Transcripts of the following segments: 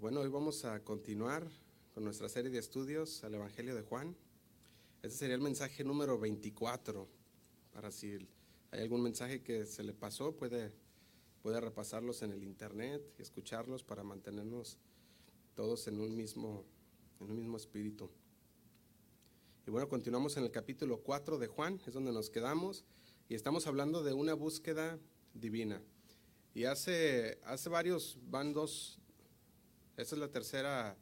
Bueno, hoy vamos a continuar con nuestra serie de estudios al Evangelio de Juan. Este sería el mensaje número 24. Para si hay algún mensaje que se le pasó, puede, puede repasarlos en el internet y escucharlos para mantenernos todos en un mismo, en un mismo espíritu. Y bueno, continuamos en el capítulo 4 de Juan, es donde nos quedamos, y estamos hablando de una búsqueda divina. Y hace, hace varios bandos esta es la tercera,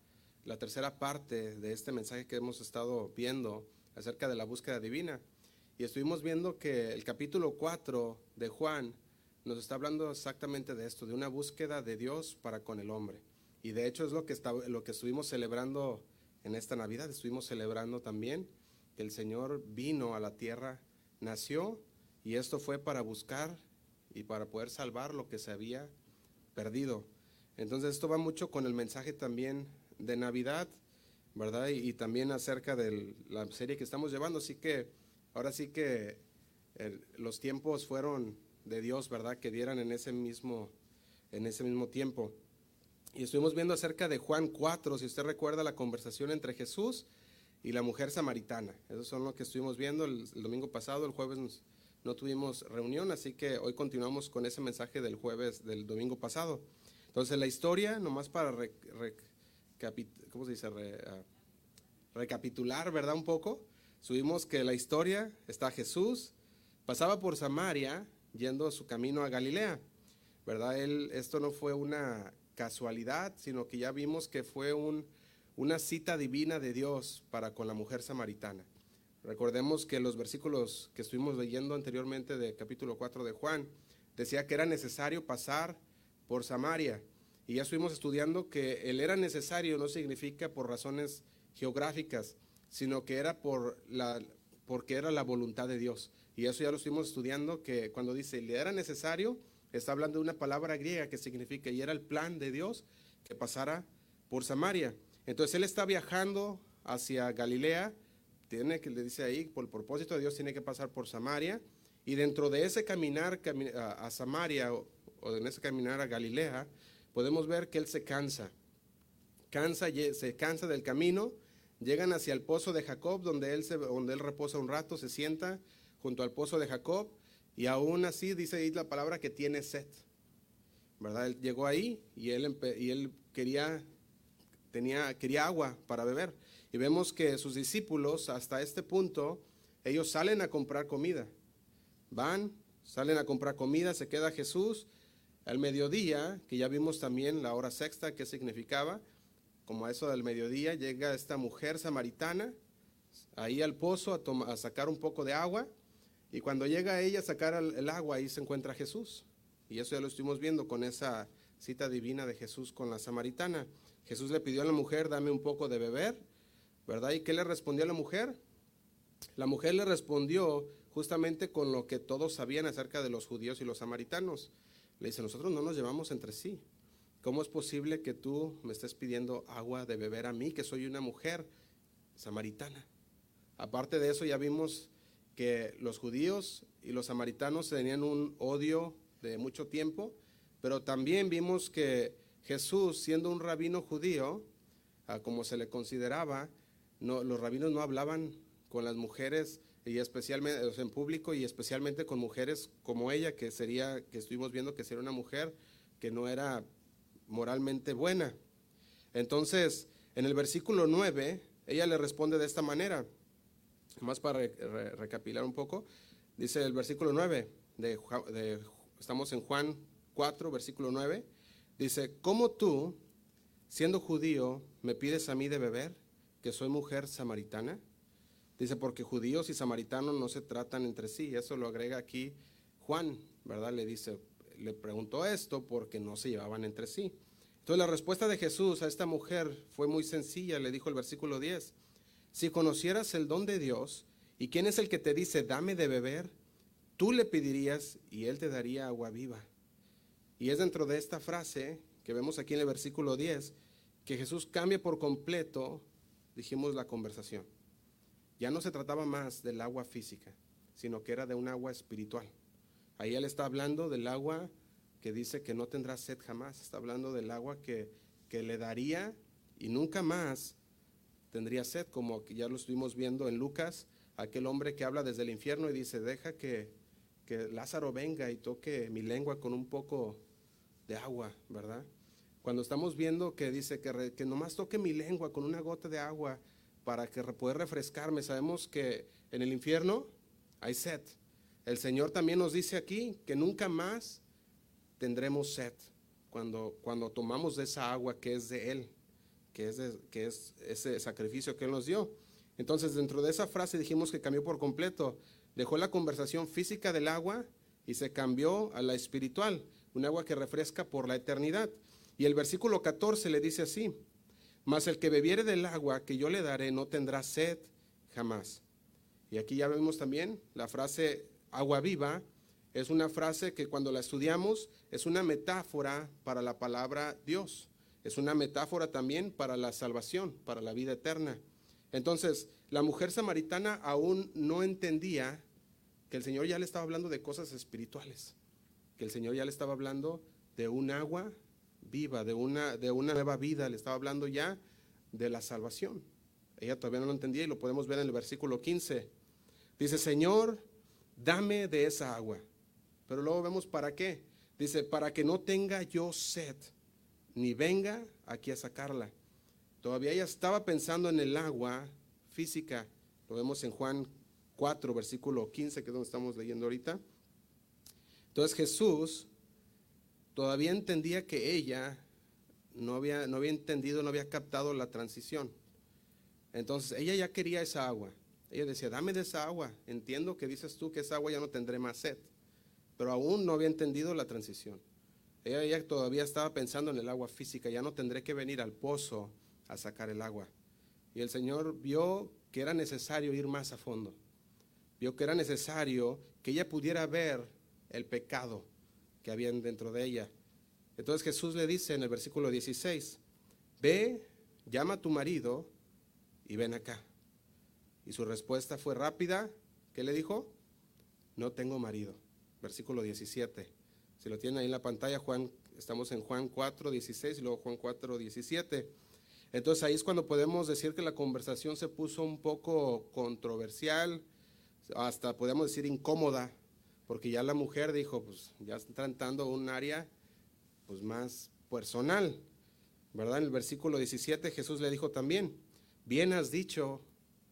la tercera parte de este mensaje que hemos estado viendo acerca de la búsqueda divina. Y estuvimos viendo que el capítulo 4 de Juan nos está hablando exactamente de esto, de una búsqueda de Dios para con el hombre. Y de hecho es lo que, está, lo que estuvimos celebrando en esta Navidad. Estuvimos celebrando también que el Señor vino a la tierra, nació, y esto fue para buscar y para poder salvar lo que se había perdido. Entonces esto va mucho con el mensaje también de Navidad, ¿verdad? Y, también acerca de la serie que estamos llevando. Así que ahora sí que los tiempos fueron de Dios, ¿verdad? Que dieran en ese mismo, en ese mismo tiempo. Y estuvimos viendo acerca de Juan 4, si usted recuerda la conversación entre Jesús y la mujer samaritana. Eso son lo que estuvimos viendo el, domingo pasado, el jueves no tuvimos reunión, así que hoy continuamos con ese mensaje del jueves, del domingo pasado. Entonces la historia, nomás para. Ah, recapitular, ¿verdad? Un poco. Subimos que la historia está Jesús, pasaba por Samaria yendo su camino a Galilea, ¿verdad? Él, esto no fue una casualidad, sino que ya vimos que fue un, una cita divina de Dios para con la mujer samaritana. Recordemos que los versículos que estuvimos leyendo anteriormente de capítulo 4 de Juan, decía que era necesario pasar por Samaria. Y ya estuvimos estudiando que el era necesario no significa por razones geográficas, sino que era por la, porque era la voluntad de Dios. Y eso ya lo estuvimos estudiando, que cuando dice le era necesario, está hablando de una palabra griega que significa, y era el plan de Dios que pasara por Samaria. Entonces él está viajando hacia Galilea, tiene que le dice ahí, por el propósito de Dios tiene que pasar por Samaria, y dentro de ese caminar a Samaria o en ese caminar a Galilea, podemos ver que él se cansa. Cansa, se cansa del camino, llegan hacia el pozo de Jacob, donde él, se, donde él reposa un rato, se sienta junto al pozo de Jacob, y aún así dice ahí la palabra que tiene sed. ¿Verdad? Él llegó ahí y él, y él quería, tenía, quería agua para beber. Y vemos que sus discípulos, hasta este punto, ellos salen a comprar comida. Van, salen a comprar comida, se queda Jesús al mediodía, que ya vimos también la hora sexta, qué significaba, como a eso del mediodía llega esta mujer samaritana ahí al pozo a, sacar un poco de agua, y cuando llega ella a sacar el, agua, ahí se encuentra Jesús. Y eso ya lo estuvimos viendo con esa cita divina de Jesús con la samaritana. Jesús le pidió a la mujer, dame un poco de beber, ¿verdad? ¿Y qué le respondió a la mujer? La mujer le respondió justamente con lo que todos sabían acerca de los judíos y los samaritanos. Le dice, nosotros no nos llevamos entre sí. ¿Cómo es posible que tú me estés pidiendo agua de beber a mí, que soy una mujer samaritana? Aparte de eso, ya vimos que los judíos y los samaritanos tenían un odio de mucho tiempo, pero también vimos que Jesús, siendo un rabino judío, como se le consideraba, no, los rabinos no hablaban con las mujeres y especialmente en público y especialmente con mujeres como ella, que sería, que estuvimos viendo que sería una mujer que no era moralmente buena. Entonces, en el versículo 9, ella le responde de esta manera, más para recapilar un poco, dice el versículo 9, de, de, estamos en Juan 4, versículo 9, dice, ¿cómo tú, siendo judío, me pides a mí de beber, que soy mujer samaritana? Dice, porque judíos y samaritanos no se tratan entre sí. Eso lo agrega aquí Juan, ¿verdad? Le dice, le preguntó esto porque no se llevaban entre sí. Entonces la respuesta de Jesús a esta mujer fue muy sencilla, le dijo el versículo 10, si conocieras el don de Dios y quién es el que te dice, dame de beber, tú le pedirías y él te daría agua viva. Y es dentro de esta frase que vemos aquí en el versículo 10 que Jesús cambia por completo, dijimos, la conversación. Ya no se trataba más del agua física, sino que era de un agua espiritual. Ahí él está hablando del agua que dice que no tendrá sed jamás, está hablando del agua que, que le daría y nunca más tendría sed, como ya lo estuvimos viendo en Lucas, aquel hombre que habla desde el infierno y dice, deja que, que Lázaro venga y toque mi lengua con un poco de agua, ¿verdad? Cuando estamos viendo que dice que, que nomás toque mi lengua con una gota de agua para que pueda refrescarme, sabemos que en el infierno hay sed. El Señor también nos dice aquí que nunca más tendremos sed cuando, cuando tomamos de esa agua que es de Él, que es, que es ese sacrificio que Él nos dio. Entonces, dentro de esa frase dijimos que cambió por completo. Dejó la conversación física del agua y se cambió a la espiritual, un agua que refresca por la eternidad. Y el versículo 14 le dice así, mas el que bebiere del agua que yo le daré no tendrá sed jamás. Y aquí ya vemos también la frase agua viva es una frase que cuando la estudiamos es una metáfora para la palabra Dios. Es una metáfora también para la salvación, para la vida eterna. Entonces, la mujer samaritana aún no entendía que el Señor ya le estaba hablando de cosas espirituales, que el Señor ya le estaba hablando de un agua viva, de una, de una nueva vida, le estaba hablando ya de la salvación. Ella todavía no lo entendía y lo podemos ver en el versículo 15. Dice, Señor, dame de esa agua. Pero luego vemos para qué. Dice, para que no tenga yo sed, ni venga aquí a sacarla. Todavía ella estaba pensando en el agua física. Lo vemos en Juan 4, versículo 15, que es donde estamos leyendo ahorita. Entonces Jesús todavía entendía que ella no había, no había entendido, no había captado la transición. Entonces ella ya quería esa agua. Ella decía, dame de esa agua. Entiendo que dices tú que esa agua ya no tendré más sed. Pero aún no había entendido la transición. Ella, ella todavía estaba pensando en el agua física. Ya no tendré que venir al pozo a sacar el agua. Y el Señor vio que era necesario ir más a fondo. Vio que era necesario que ella pudiera ver el pecado que había dentro de ella. Entonces Jesús le dice en el versículo 16, ve, llama a tu marido y ven acá. Y su respuesta fue rápida. ¿Qué le dijo? No tengo marido. Versículo 17. Si lo tienen ahí en la pantalla, Juan, estamos en Juan 4, 16 y luego Juan 4, 17. Entonces ahí es cuando podemos decir que la conversación se puso un poco controversial, hasta podemos decir incómoda, porque ya la mujer dijo, pues ya está tratando un área pues más personal, ¿verdad? En el versículo 17 Jesús le dijo también, bien has dicho,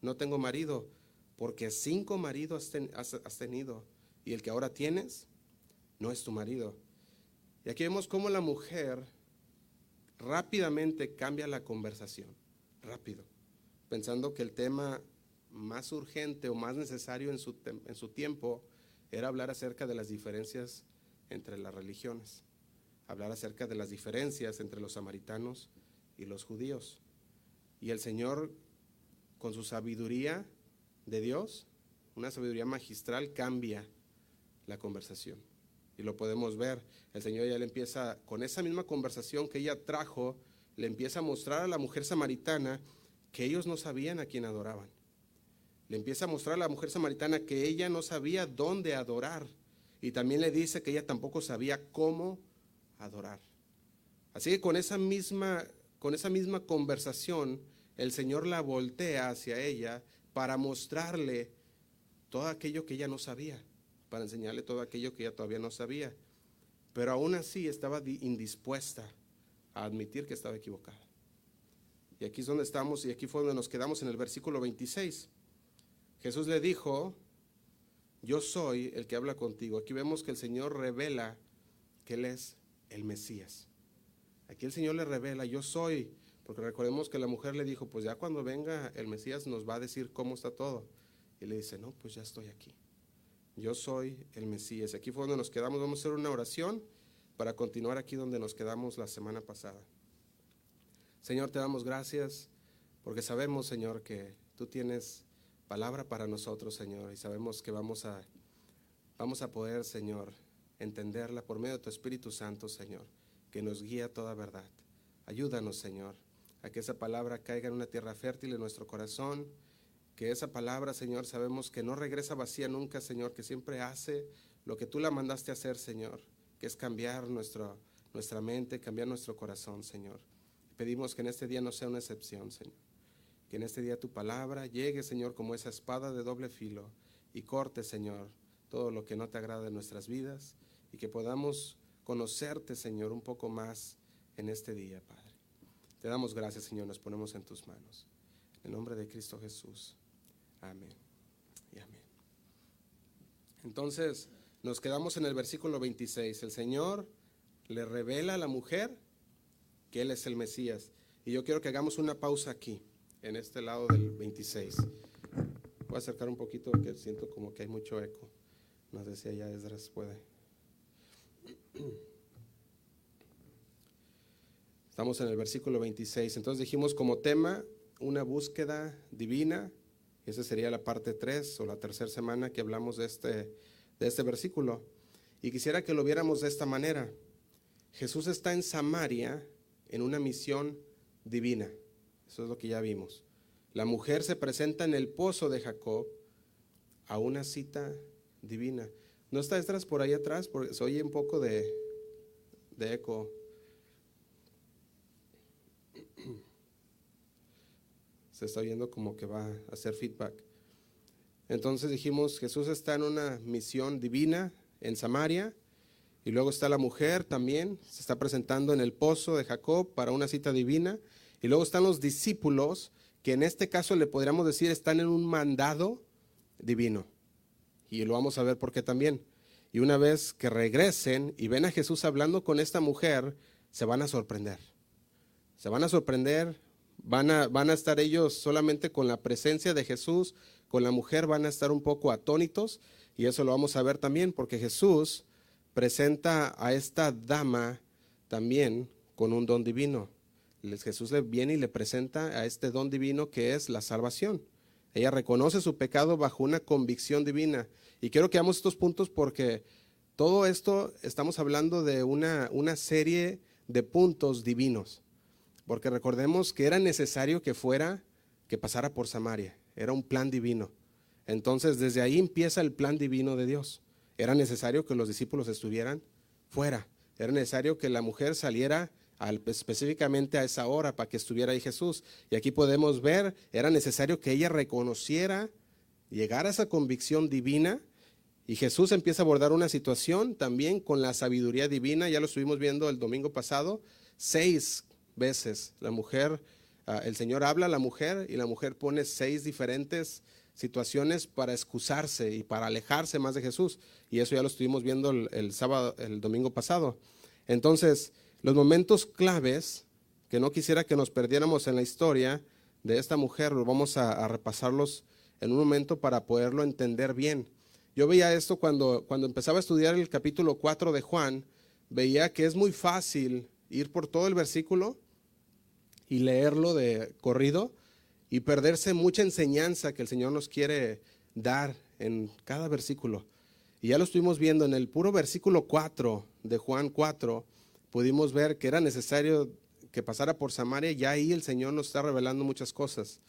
no tengo marido, porque cinco maridos has, tenido y el que ahora tienes no es tu marido. Y aquí vemos cómo la mujer rápidamente cambia la conversación, rápido, pensando que el tema más urgente o más necesario en su, en su tiempo era hablar acerca de las diferencias entre las religiones, hablar acerca de las diferencias entre los samaritanos y los judíos. Y el Señor con su sabiduría de Dios, una sabiduría magistral, cambia la conversación. Y lo podemos ver. El Señor ya le empieza, con esa misma conversación que ella trajo, le empieza a mostrar a la mujer samaritana que ellos no sabían a quién adoraban. Le empieza a mostrar a la mujer samaritana que ella no sabía dónde adorar. Y también le dice que ella tampoco sabía cómo adorar. Así que con esa misma, con esa misma conversación, el Señor la voltea hacia ella para mostrarle todo aquello que ella no sabía, para enseñarle todo aquello que ella todavía no sabía. Pero aún así estaba indispuesta a admitir que estaba equivocada. Y aquí es donde estamos, y aquí fue donde nos quedamos en el versículo 26. Jesús le dijo, yo soy el que habla contigo. Aquí vemos que el Señor revela que Él es el Mesías. Aquí el Señor le revela, yo soy porque recordemos que la mujer le dijo, pues ya cuando venga el Mesías nos va a decir cómo está todo. Y le dice, no, pues ya estoy aquí. Yo soy el Mesías. Aquí fue donde nos quedamos. Vamos a hacer una oración para continuar aquí donde nos quedamos la semana pasada. Señor, te damos gracias porque sabemos, Señor, que tú tienes palabra para nosotros, Señor, y sabemos que vamos a, vamos a poder, Señor, entenderla por medio de tu Espíritu Santo, Señor, que nos guía a toda verdad. Ayúdanos, Señor a que esa palabra caiga en una tierra fértil en nuestro corazón, que esa palabra, Señor, sabemos que no regresa vacía nunca, Señor, que siempre hace lo que tú la mandaste hacer, Señor, que es cambiar nuestra mente, cambiar nuestro corazón, Señor. Pedimos que en este día no sea una excepción, Señor. Que en este día tu palabra llegue, Señor, como esa espada de doble filo y corte, Señor, todo lo que no te agrada en nuestras vidas y que podamos conocerte, Señor, un poco más en este día, Padre. Te damos gracias, Señor, nos ponemos en tus manos. En nombre de Cristo Jesús. Amén. Y amén. Entonces, nos quedamos en el versículo 26. El Señor le revela a la mujer que Él es el Mesías. Y yo quiero que hagamos una pausa aquí, en este lado del 26. Voy a acercar un poquito porque siento como que hay mucho eco. No sé si allá Esdras puede. Estamos en el versículo 26. Entonces dijimos como tema una búsqueda divina. Esa sería la parte 3 o la tercera semana que hablamos de este, de este versículo. Y quisiera que lo viéramos de esta manera. Jesús está en Samaria en una misión divina. Eso es lo que ya vimos. La mujer se presenta en el pozo de Jacob a una cita divina. ¿No está detrás por ahí atrás? Porque se oye un poco de, de eco. Se está oyendo como que va a hacer feedback. Entonces dijimos, Jesús está en una misión divina en Samaria y luego está la mujer también, se está presentando en el pozo de Jacob para una cita divina y luego están los discípulos que en este caso le podríamos decir están en un mandado divino. Y lo vamos a ver por qué también. Y una vez que regresen y ven a Jesús hablando con esta mujer, se van a sorprender. Se van a sorprender Van a, van a estar ellos solamente con la presencia de Jesús, con la mujer van a estar un poco atónitos y eso lo vamos a ver también porque Jesús presenta a esta dama también con un don divino. Jesús le viene y le presenta a este don divino que es la salvación. Ella reconoce su pecado bajo una convicción divina. Y quiero que veamos estos puntos porque todo esto estamos hablando de una, una serie de puntos divinos porque recordemos que era necesario que fuera, que pasara por Samaria, era un plan divino. Entonces, desde ahí empieza el plan divino de Dios. Era necesario que los discípulos estuvieran fuera, era necesario que la mujer saliera específicamente a esa hora para que estuviera ahí Jesús. Y aquí podemos ver, era necesario que ella reconociera, llegara a esa convicción divina. Y Jesús empieza a abordar una situación también con la sabiduría divina, ya lo estuvimos viendo el domingo pasado, seis veces. La mujer, ah, el Señor habla a la mujer y la mujer pone seis diferentes situaciones para excusarse y para alejarse más de Jesús. Y eso ya lo estuvimos viendo el, sábado, el domingo pasado. Entonces, los momentos claves, que no quisiera que nos perdiéramos en la historia de esta mujer, los vamos a, a repasarlos en un momento para poderlo entender bien. Yo veía esto cuando, cuando empezaba a estudiar el capítulo 4 de Juan, veía que es muy fácil ir por todo el versículo y leerlo de corrido y perderse mucha enseñanza que el Señor nos quiere dar en cada versículo. Y ya lo estuvimos viendo en el puro versículo 4 de Juan 4, pudimos ver que era necesario que pasara por Samaria, ya ahí el Señor nos está revelando muchas cosas.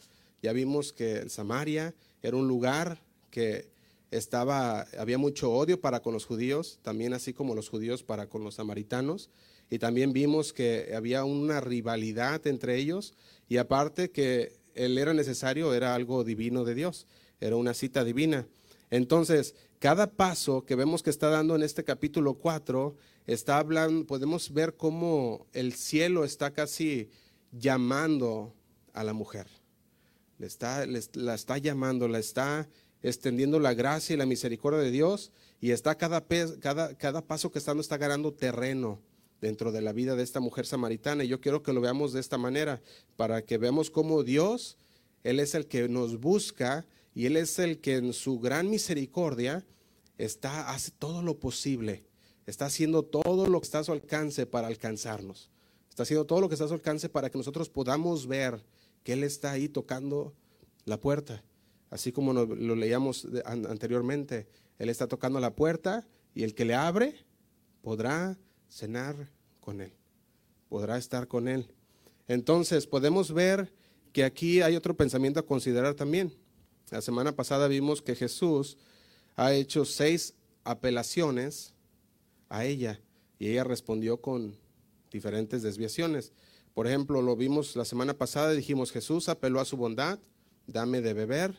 Ya vimos que Samaria era un lugar que estaba, había mucho odio para con los judíos, también así como los judíos para con los samaritanos y también vimos que había una rivalidad entre ellos y aparte que él era necesario, era algo divino de Dios, era una cita divina. Entonces, cada paso que vemos que está dando en este capítulo 4, está hablando, podemos ver cómo el cielo está casi llamando a la mujer. Le está, la está llamando, la está extendiendo la gracia y la misericordia de Dios y está cada, cada, cada paso que está dando está ganando terreno dentro de la vida de esta mujer samaritana. Y yo quiero que lo veamos de esta manera, para que veamos cómo Dios, Él es el que nos busca y Él es el que en su gran misericordia está, hace todo lo posible, está haciendo todo lo que está a su alcance para alcanzarnos. Está haciendo todo lo que está a su alcance para que nosotros podamos ver que Él está ahí tocando la puerta. Así como lo, leíamos anteriormente, Él está tocando la puerta y el que le abre podrá cenar con Él, podrá estar con Él. Entonces podemos ver que aquí hay otro pensamiento a considerar también. La semana pasada vimos que Jesús ha hecho seis apelaciones a ella y ella respondió con diferentes desviaciones. Por ejemplo, lo vimos la semana pasada, dijimos Jesús apeló a su bondad, dame de beber,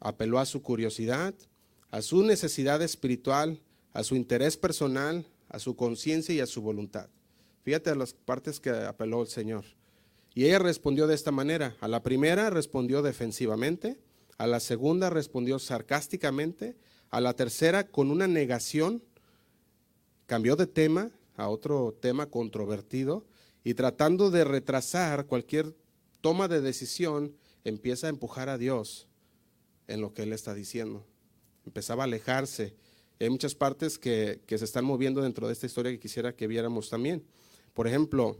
apeló a su curiosidad, a su necesidad espiritual, a su interés personal, a su conciencia y a su voluntad. Fíjate a las partes que apeló el Señor. Y ella respondió de esta manera. A la primera respondió defensivamente, a la segunda respondió sarcásticamente, a la tercera con una negación, cambió de tema a otro tema controvertido y tratando de retrasar cualquier toma de decisión, empieza a empujar a Dios en lo que Él está diciendo. Empezaba a alejarse. hay muchas partes que, se están moviendo dentro de esta historia que quisiera que viéramos también. Por ejemplo,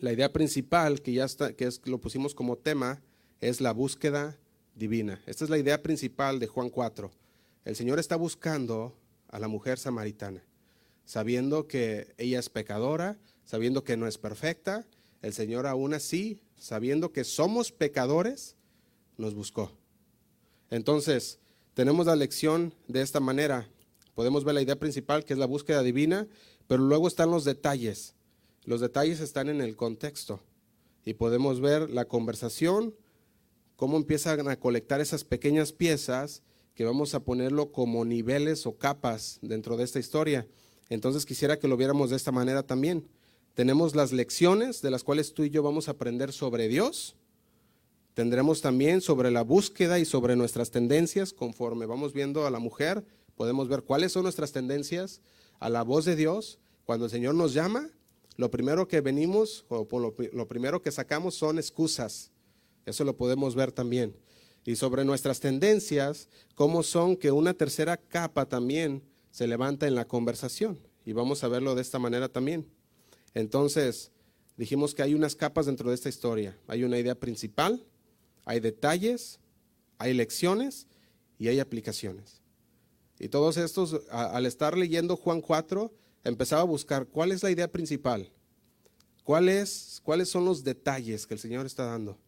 la idea principal que ya está, que es, lo pusimos como tema, es la búsqueda divina. Esta es la idea principal de Juan 4. El Señor está buscando a la mujer samaritana, sabiendo que ella es pecadora, sabiendo que no es perfecta. El Señor aún así, sabiendo que somos pecadores, nos buscó. Entonces, tenemos la lección de esta manera. Podemos ver la idea principal, que es la búsqueda divina, pero luego están los detalles. Los detalles están en el contexto y podemos ver la conversación, cómo empiezan a colectar esas pequeñas piezas que vamos a ponerlo como niveles o capas dentro de esta historia. Entonces quisiera que lo viéramos de esta manera también. Tenemos las lecciones de las cuales tú y yo vamos a aprender sobre Dios. Tendremos también sobre la búsqueda y sobre nuestras tendencias conforme vamos viendo a la mujer. Podemos ver cuáles son nuestras tendencias a la voz de Dios. Cuando el Señor nos llama, lo primero que venimos o lo, primero que sacamos son excusas. Eso lo podemos ver también. Y sobre nuestras tendencias, cómo son que una tercera capa también se levanta en la conversación. Y vamos a verlo de esta manera también. Entonces, dijimos que hay unas capas dentro de esta historia. Hay una idea principal, hay detalles, hay lecciones y hay aplicaciones. Y todos estos, al estar leyendo Juan 4, empezaba a buscar cuál es la idea principal, ¿Cuál cuáles son los detalles que el Señor está dando,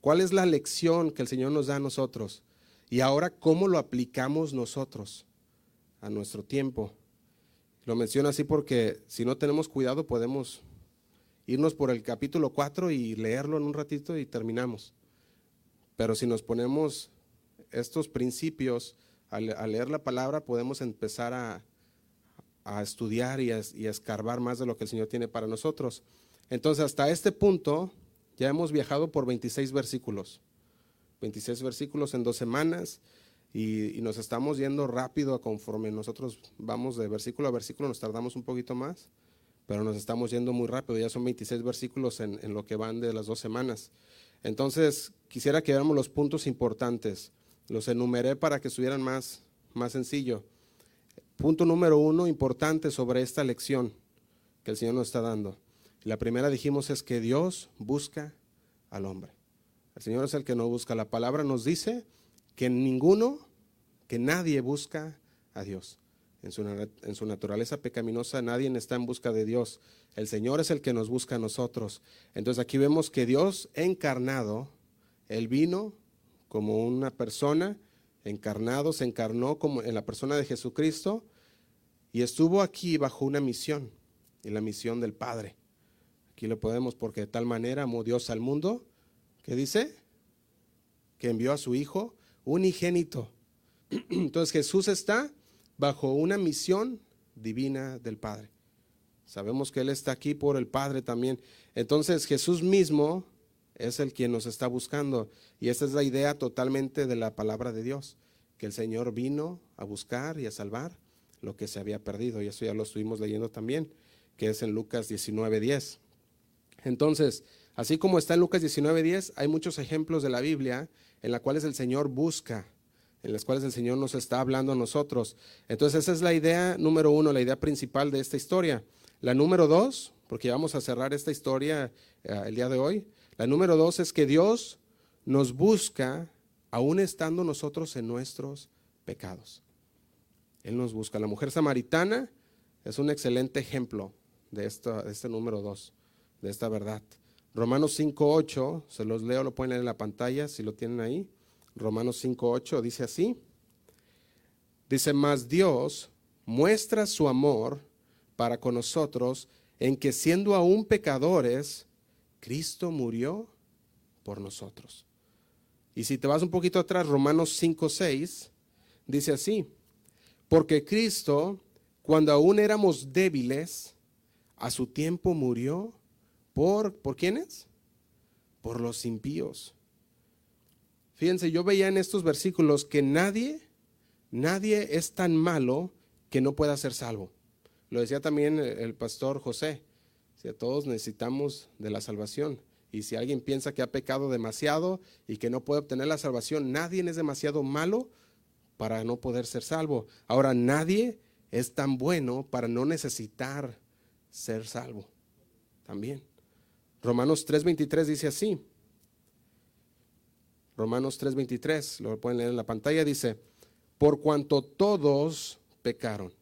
cuál es la lección que el Señor nos da a nosotros y ahora cómo lo aplicamos nosotros a nuestro tiempo. Lo menciono así porque si no tenemos cuidado podemos irnos por el capítulo 4 y leerlo en un ratito y terminamos. Pero si nos ponemos estos principios al leer la palabra podemos empezar a, a estudiar y a, escarbar más de lo que el Señor tiene para nosotros. Entonces, hasta este punto ya hemos viajado por 26 versículos. 26 versículos en dos semanas y, nos estamos yendo rápido conforme nosotros vamos de versículo a versículo, nos tardamos un poquito más, pero nos estamos yendo muy rápido. Ya son 26 versículos en, en lo que van de las dos semanas. Entonces, quisiera que veamos los puntos importantes. Los enumeré para que estuvieran más, más sencillo. Punto número uno importante sobre esta lección que el Señor nos está dando. La primera dijimos es que Dios busca al hombre. El Señor es el que nos busca. La palabra nos dice que ninguno, que nadie busca a Dios. En su, en su, naturaleza pecaminosa nadie está en busca de Dios. El Señor es el que nos busca a nosotros. Entonces aquí vemos que Dios encarnado, Él vino como una persona encarnado, se encarnó como en la persona de Jesucristo y estuvo aquí bajo una misión, y la misión del Padre. Aquí lo podemos porque de tal manera amó Dios al mundo, que dice que envió a su Hijo unigénito. Entonces Jesús está bajo una misión divina del Padre. Sabemos que Él está aquí por el Padre también. Entonces Jesús mismo es el quien nos está buscando. Y esa es la idea totalmente de la palabra de Dios, que el Señor vino a buscar y a salvar lo que se había perdido. Y eso ya lo estuvimos leyendo también, que es en Lucas 19:10. Entonces, así como está en Lucas 19:10, hay muchos ejemplos de la Biblia en las cuales el Señor busca, en las cuales el Señor nos está hablando a nosotros. Entonces, esa es la idea número uno, la idea principal de esta historia. La número dos, porque vamos a cerrar esta historia eh, el día de hoy, la número dos es que Dios nos busca aún estando nosotros en nuestros pecados. Él nos busca. La mujer samaritana es un excelente ejemplo de, de este número dos, de esta verdad. Romanos 5.8, se los leo, lo pueden leer en la pantalla si lo tienen ahí. Romanos 5.8 dice así. Dice, más Dios muestra su amor para con nosotros en que siendo aún pecadores, Cristo murió por nosotros. Y si te vas un poquito atrás, Romanos 5, 6, dice así, porque Cristo, cuando aún éramos débiles, a su tiempo murió por, ¿por quiénes? Por los impíos. Fíjense, yo veía en estos versículos que nadie, nadie es tan malo que no pueda ser salvo. Lo decía también el pastor José. Si todos necesitamos de la salvación. Y si alguien piensa que ha pecado demasiado y que no puede obtener la salvación, nadie es demasiado malo para no poder ser salvo. Ahora, nadie es tan bueno para no necesitar ser salvo. También. Romanos 3:23 dice así. Romanos 3:23, lo pueden leer en la pantalla, dice, por cuanto todos pecaron.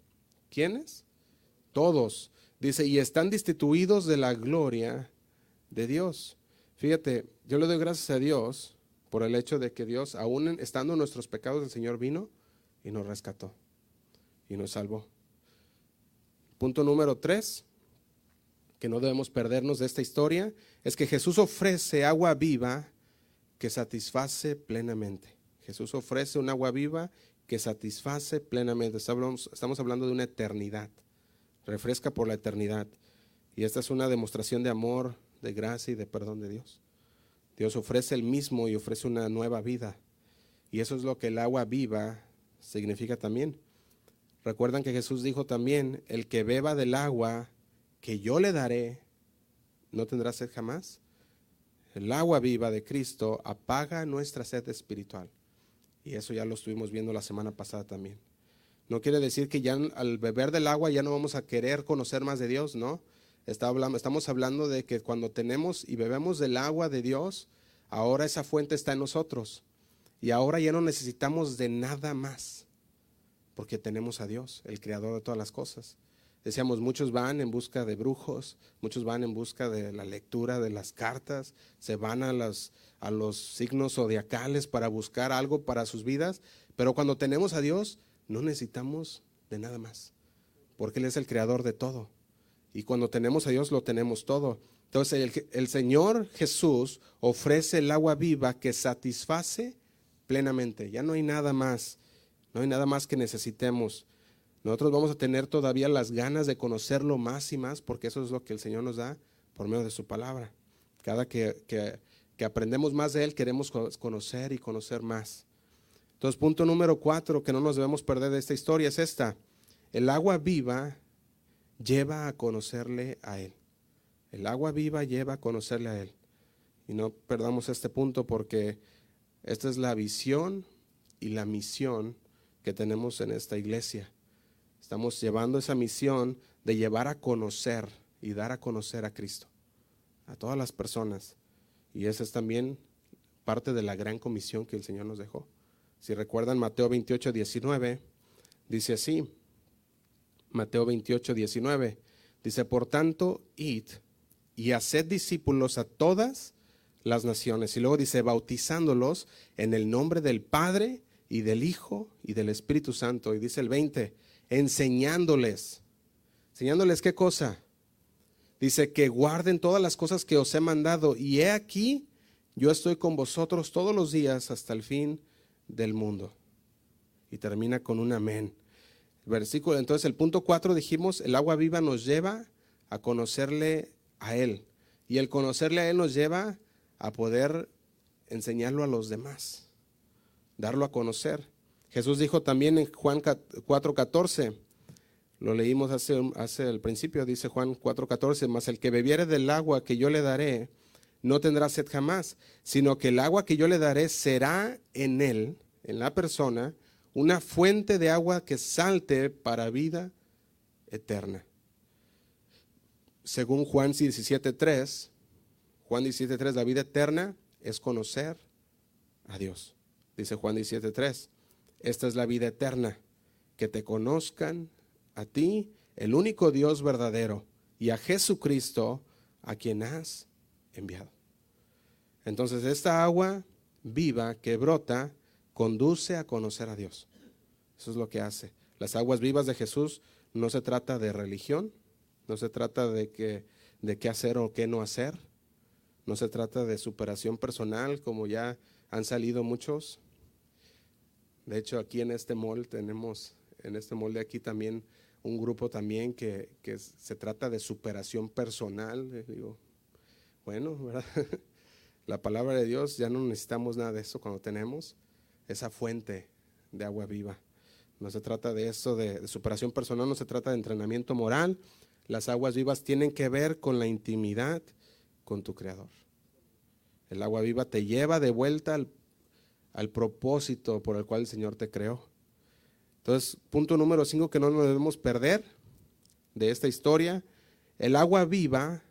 ¿Quiénes? Todos. Dice, y están destituidos de la gloria de Dios. Fíjate, yo le doy gracias a Dios por el hecho de que Dios, aún estando en nuestros pecados, el Señor vino y nos rescató y nos salvó. Punto número tres, que no debemos perdernos de esta historia, es que Jesús ofrece agua viva que satisface plenamente. Jesús ofrece un agua viva que satisface plenamente. Estamos hablando de una eternidad. Refresca por la eternidad. Y esta es una demostración de amor, de gracia y de perdón de Dios. Dios ofrece el mismo y ofrece una nueva vida. Y eso es lo que el agua viva significa también. Recuerdan que Jesús dijo también, el que beba del agua que yo le daré, no tendrá sed jamás. El agua viva de Cristo apaga nuestra sed espiritual. Y eso ya lo estuvimos viendo la semana pasada también. No quiere decir que ya al beber del agua ya no vamos a querer conocer más de Dios, ¿no? estamos hablando de que cuando tenemos y bebemos del agua de Dios, ahora esa fuente está en nosotros. Y ahora ya no necesitamos de nada más, porque tenemos a Dios, el creador de todas las cosas. Decíamos, muchos van en busca de brujos, muchos van en busca de la lectura de las cartas, se van a los, a los signos zodiacales para buscar algo para sus vidas, pero cuando tenemos a Dios no necesitamos de nada más, porque Él es el creador de todo. Y cuando tenemos a Dios lo tenemos todo. Entonces el, el Señor Jesús ofrece el agua viva que satisface plenamente. Ya no hay nada más, no hay nada más que necesitemos. Nosotros vamos a tener todavía las ganas de conocerlo más y más, porque eso es lo que el Señor nos da por medio de su palabra. Cada que, que, aprendemos más de Él, queremos conocer y conocer más. Entonces, punto número cuatro que no nos debemos perder de esta historia es esta. El agua viva lleva a conocerle a Él. El agua viva lleva a conocerle a Él. Y no perdamos este punto porque esta es la visión y la misión que tenemos en esta iglesia. Estamos llevando esa misión de llevar a conocer y dar a conocer a Cristo a todas las personas. Y esa es también parte de la gran comisión que el Señor nos dejó. Si recuerdan Mateo 28, 19, dice así, Mateo 28, 19, dice, por tanto, id y haced discípulos a todas las naciones. Y luego dice, bautizándolos en el nombre del Padre y del Hijo y del Espíritu Santo. Y dice el 20, enseñándoles. ¿Enseñándoles qué cosa? Dice que guarden todas las cosas que os he mandado. Y he aquí, yo estoy con vosotros todos los días hasta el fin del mundo. Y termina con un amén. Versículo, entonces el punto 4 dijimos, el agua viva nos lleva a conocerle a Él. Y el conocerle a Él nos lleva a poder enseñarlo a los demás, darlo a conocer. Jesús dijo también en Juan 4:14, lo leímos hace, el principio, dice Juan 4:14, mas el que bebiere del agua que yo le daré, no tendrá sed jamás, sino que el agua que yo le daré será en él, en la persona, una fuente de agua que salte para vida eterna. Según Juan 17:3, Juan 17:3, la vida eterna es conocer a Dios. Dice Juan 17:3. Esta es la vida eterna, que te conozcan a ti, el único Dios verdadero, y a Jesucristo, a quien has enviado. Entonces esta agua viva que brota conduce a conocer a Dios. Eso es lo que hace. Las aguas vivas de Jesús no se trata de religión, no se trata de, que, de qué hacer o qué no hacer, no se trata de superación personal como ya han salido muchos. De hecho, aquí en este mall tenemos, en este mall de aquí también, un grupo también que, se trata de superación personal. Digo, bueno, ¿verdad? la palabra de Dios, ya no necesitamos nada de eso cuando tenemos esa fuente de agua viva. No se trata de eso, de, superación personal, no se trata de entrenamiento moral. Las aguas vivas tienen que ver con la intimidad con tu Creador. El agua viva te lleva de vuelta al, al propósito por el cual el Señor te creó. Entonces, punto número cinco que no nos debemos perder de esta historia, el agua viva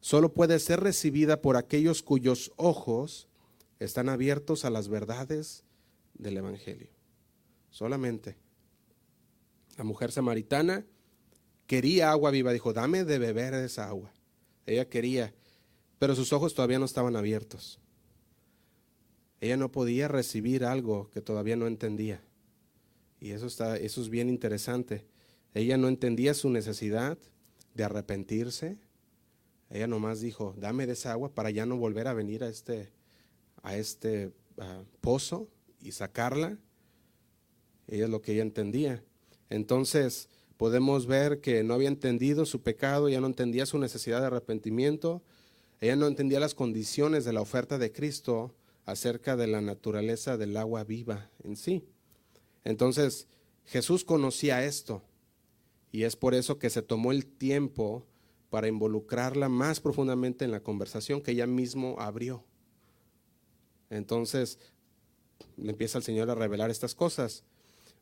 solo puede ser recibida por aquellos cuyos ojos están abiertos a las verdades del Evangelio. Solamente. La mujer samaritana quería agua viva, dijo, dame de beber esa agua. Ella quería, pero sus ojos todavía no estaban abiertos. Ella no podía recibir algo que todavía no entendía. Y eso, está, eso es bien interesante. Ella no entendía su necesidad de arrepentirse. Ella nomás dijo, dame de esa agua para ya no volver a venir a este, a este ah, pozo y sacarla. Ella es lo que ella entendía. Entonces podemos ver que no había entendido su pecado, ella no entendía su necesidad de arrepentimiento, ella no entendía las condiciones de la oferta de Cristo acerca de la naturaleza del agua viva en sí. Entonces Jesús conocía esto y es por eso que se tomó el tiempo para involucrarla más profundamente en la conversación que ella mismo abrió. Entonces, le empieza el Señor a revelar estas cosas.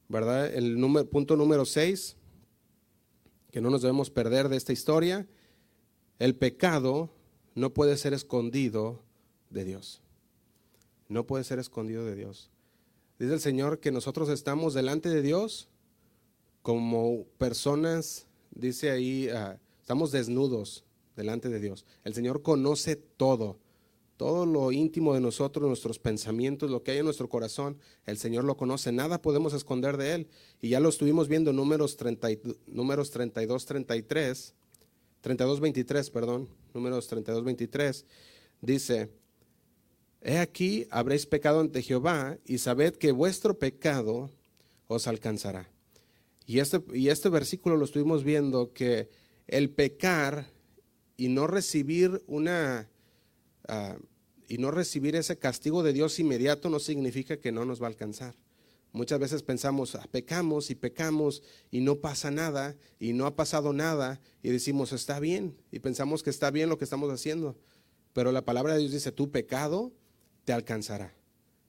¿Verdad? El punto número 6, que no nos debemos perder de esta historia, el pecado no puede ser escondido de Dios. No puede ser escondido de Dios. Dice el Señor que nosotros estamos delante de Dios como personas, dice ahí, ah, estamos desnudos delante de Dios. El Señor conoce todo todo lo íntimo de nosotros, nuestros pensamientos, lo que hay en nuestro corazón, el Señor lo conoce. Nada podemos esconder de Él. Y ya lo estuvimos viendo en números, 30, números 32, 33, 32, 23, perdón, números 32, 23. Dice, He aquí, habréis pecado ante Jehová y sabed que vuestro pecado os alcanzará. Y este, y este versículo lo estuvimos viendo que el pecar y no recibir una Ah, y no recibir ese castigo de Dios inmediato no significa que no nos va a alcanzar. Muchas veces pensamos, ah, pecamos y pecamos y no pasa nada y no ha pasado nada y decimos, está bien y pensamos que está bien lo que estamos haciendo. Pero la palabra de Dios dice, tu pecado te alcanzará.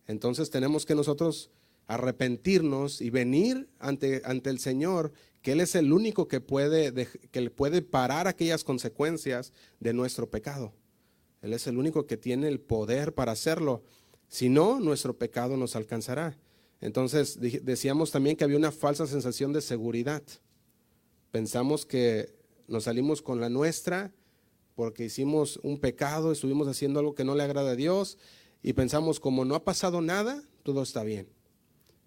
Entonces tenemos que nosotros arrepentirnos y venir ante, ante el Señor, que Él es el único que puede, que puede parar aquellas consecuencias de nuestro pecado. Él es el único que tiene el poder para hacerlo. Si no, nuestro pecado nos alcanzará. Entonces decíamos también que había una falsa sensación de seguridad. Pensamos que nos salimos con la nuestra porque hicimos un pecado, estuvimos haciendo algo que no le agrada a Dios y pensamos como no ha pasado nada, todo está bien.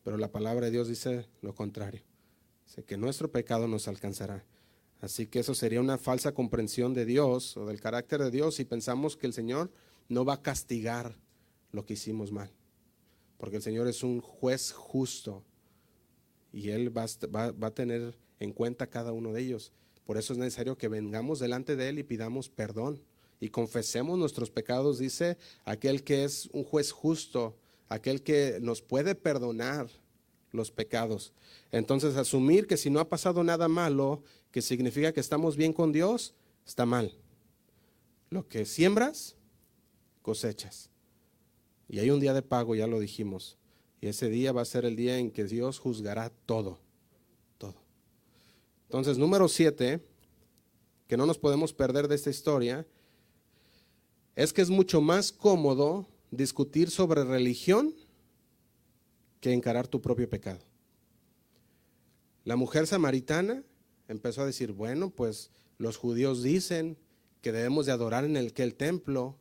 Pero la palabra de Dios dice lo contrario. Dice que nuestro pecado nos alcanzará. Así que eso sería una falsa comprensión de Dios o del carácter de Dios si pensamos que el Señor no va a castigar lo que hicimos mal. Porque el Señor es un juez justo y Él va, a tener en cuenta cada uno de ellos. Por eso es necesario que vengamos delante de Él y pidamos perdón y confesemos nuestros pecados, dice aquel que es un juez justo, aquel que nos puede perdonar los pecados. Entonces, asumir que si no ha pasado nada malo, que significa que estamos bien con Dios, está mal. Lo que siembras, cosechas. Y hay un día de pago, ya lo dijimos. Y ese día va a ser el día en que Dios juzgará todo. Todo. Entonces, número siete, que no nos podemos perder de esta historia, es que es mucho más cómodo discutir sobre religión que encarar tu propio pecado. La mujer samaritana empezó a decir, bueno, pues los judíos dicen que debemos de adorar en el que el templo.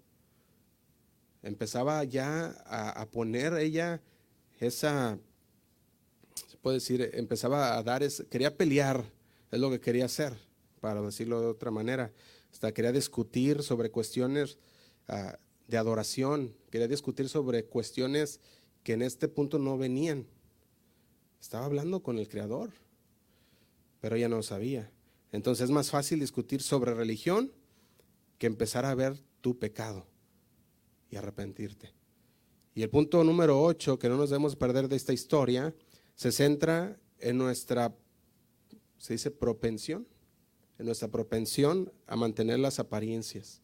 Empezaba ya a, poner ella esa, se puede decir, empezaba a dar, quería pelear, es lo que quería hacer, para decirlo de otra manera. Hasta quería discutir sobre cuestiones ah, de adoración, quería discutir sobre cuestiones que en este punto no venían. Estaba hablando con el Creador, pero ella no sabía. Entonces es más fácil discutir sobre religión que empezar a ver tu pecado y arrepentirte. Y el punto número 8, que no nos debemos perder de esta historia, se centra en nuestra, se dice, propensión, en nuestra propensión a mantener las apariencias.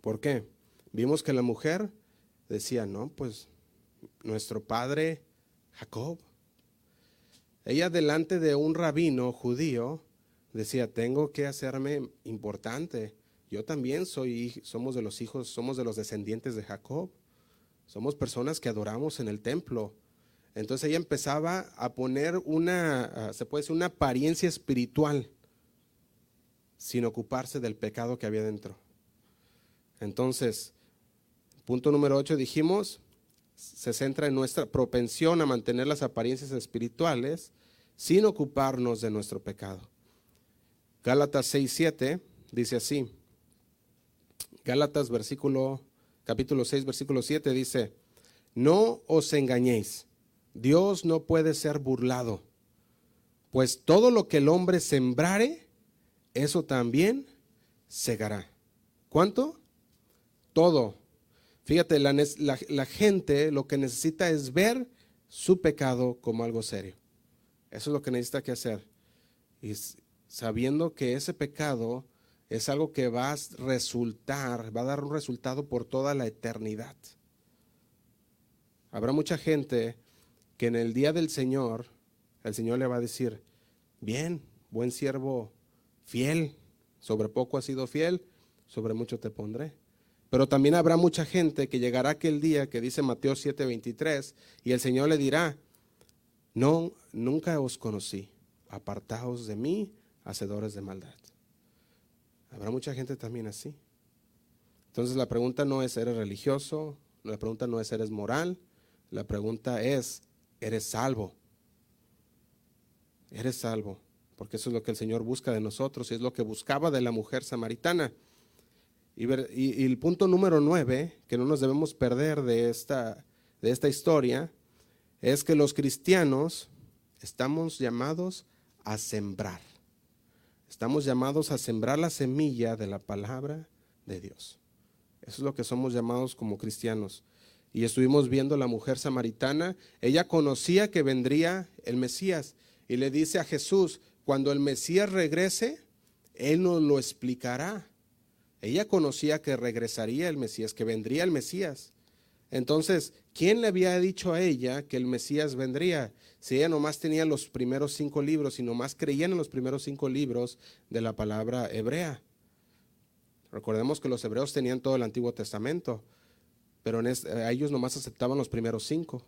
¿Por qué? Vimos que la mujer decía, no, pues nuestro padre Jacob. Ella delante de un rabino judío decía, tengo que hacerme importante. Yo también soy, somos de los hijos, somos de los descendientes de Jacob. Somos personas que adoramos en el templo. Entonces ella empezaba a poner una, se puede decir, una apariencia espiritual sin ocuparse del pecado que había dentro. Entonces, punto número 8 dijimos, se centra en nuestra propensión a mantener las apariencias espirituales sin ocuparnos de nuestro pecado. Gálatas 6, 7 dice así. Gálatas versículo, capítulo 6, versículo 7 dice, no os engañéis, Dios no puede ser burlado, pues todo lo que el hombre sembrare, eso también segará. ¿Cuánto? Todo. Fíjate, la, gente lo que necesita es ver su pecado como algo serio. Eso es lo que necesita que hacer. Y sabiendo que ese pecado es algo que va a resultar, va a dar un resultado por toda la eternidad. Habrá mucha gente que en el día del Señor, el Señor le va a decir, bien, buen siervo, fiel, sobre poco has sido fiel, sobre mucho te pondré. Pero también habrá mucha gente que llegará aquel día que dice Mateo 7:23 y el Señor le dirá, no, nunca os conocí, apartaos de mí, hacedores de maldad. Habrá mucha gente también así. Entonces la pregunta no es, ¿eres religioso? La pregunta no es, ¿eres moral? La pregunta es, ¿eres salvo? Eres salvo, porque eso es lo que el Señor busca de nosotros y es lo que buscaba de la mujer samaritana. Y, el punto número nueve, que no nos debemos perder de esta, de esta historia, es que los cristianos estamos llamados a sembrar. Estamos llamados a sembrar la semilla de la palabra de Dios. Eso es lo que somos llamados como cristianos. Y estuvimos viendo la mujer samaritana. Ella conocía que vendría el Mesías y le dice a Jesús, cuando el Mesías regrese, Él nos lo explicará. Ella conocía que regresaría el Mesías, que vendría el Mesías. Entonces, ¿quién le había dicho a ella que el Mesías vendría? Si ella nomás tenía los primeros cinco libros y nomás creían en los primeros cinco libros de la palabra hebrea. Recordemos que los hebreos tenían todo el Antiguo Testamento, pero en ellos nomás aceptaban los primeros cinco.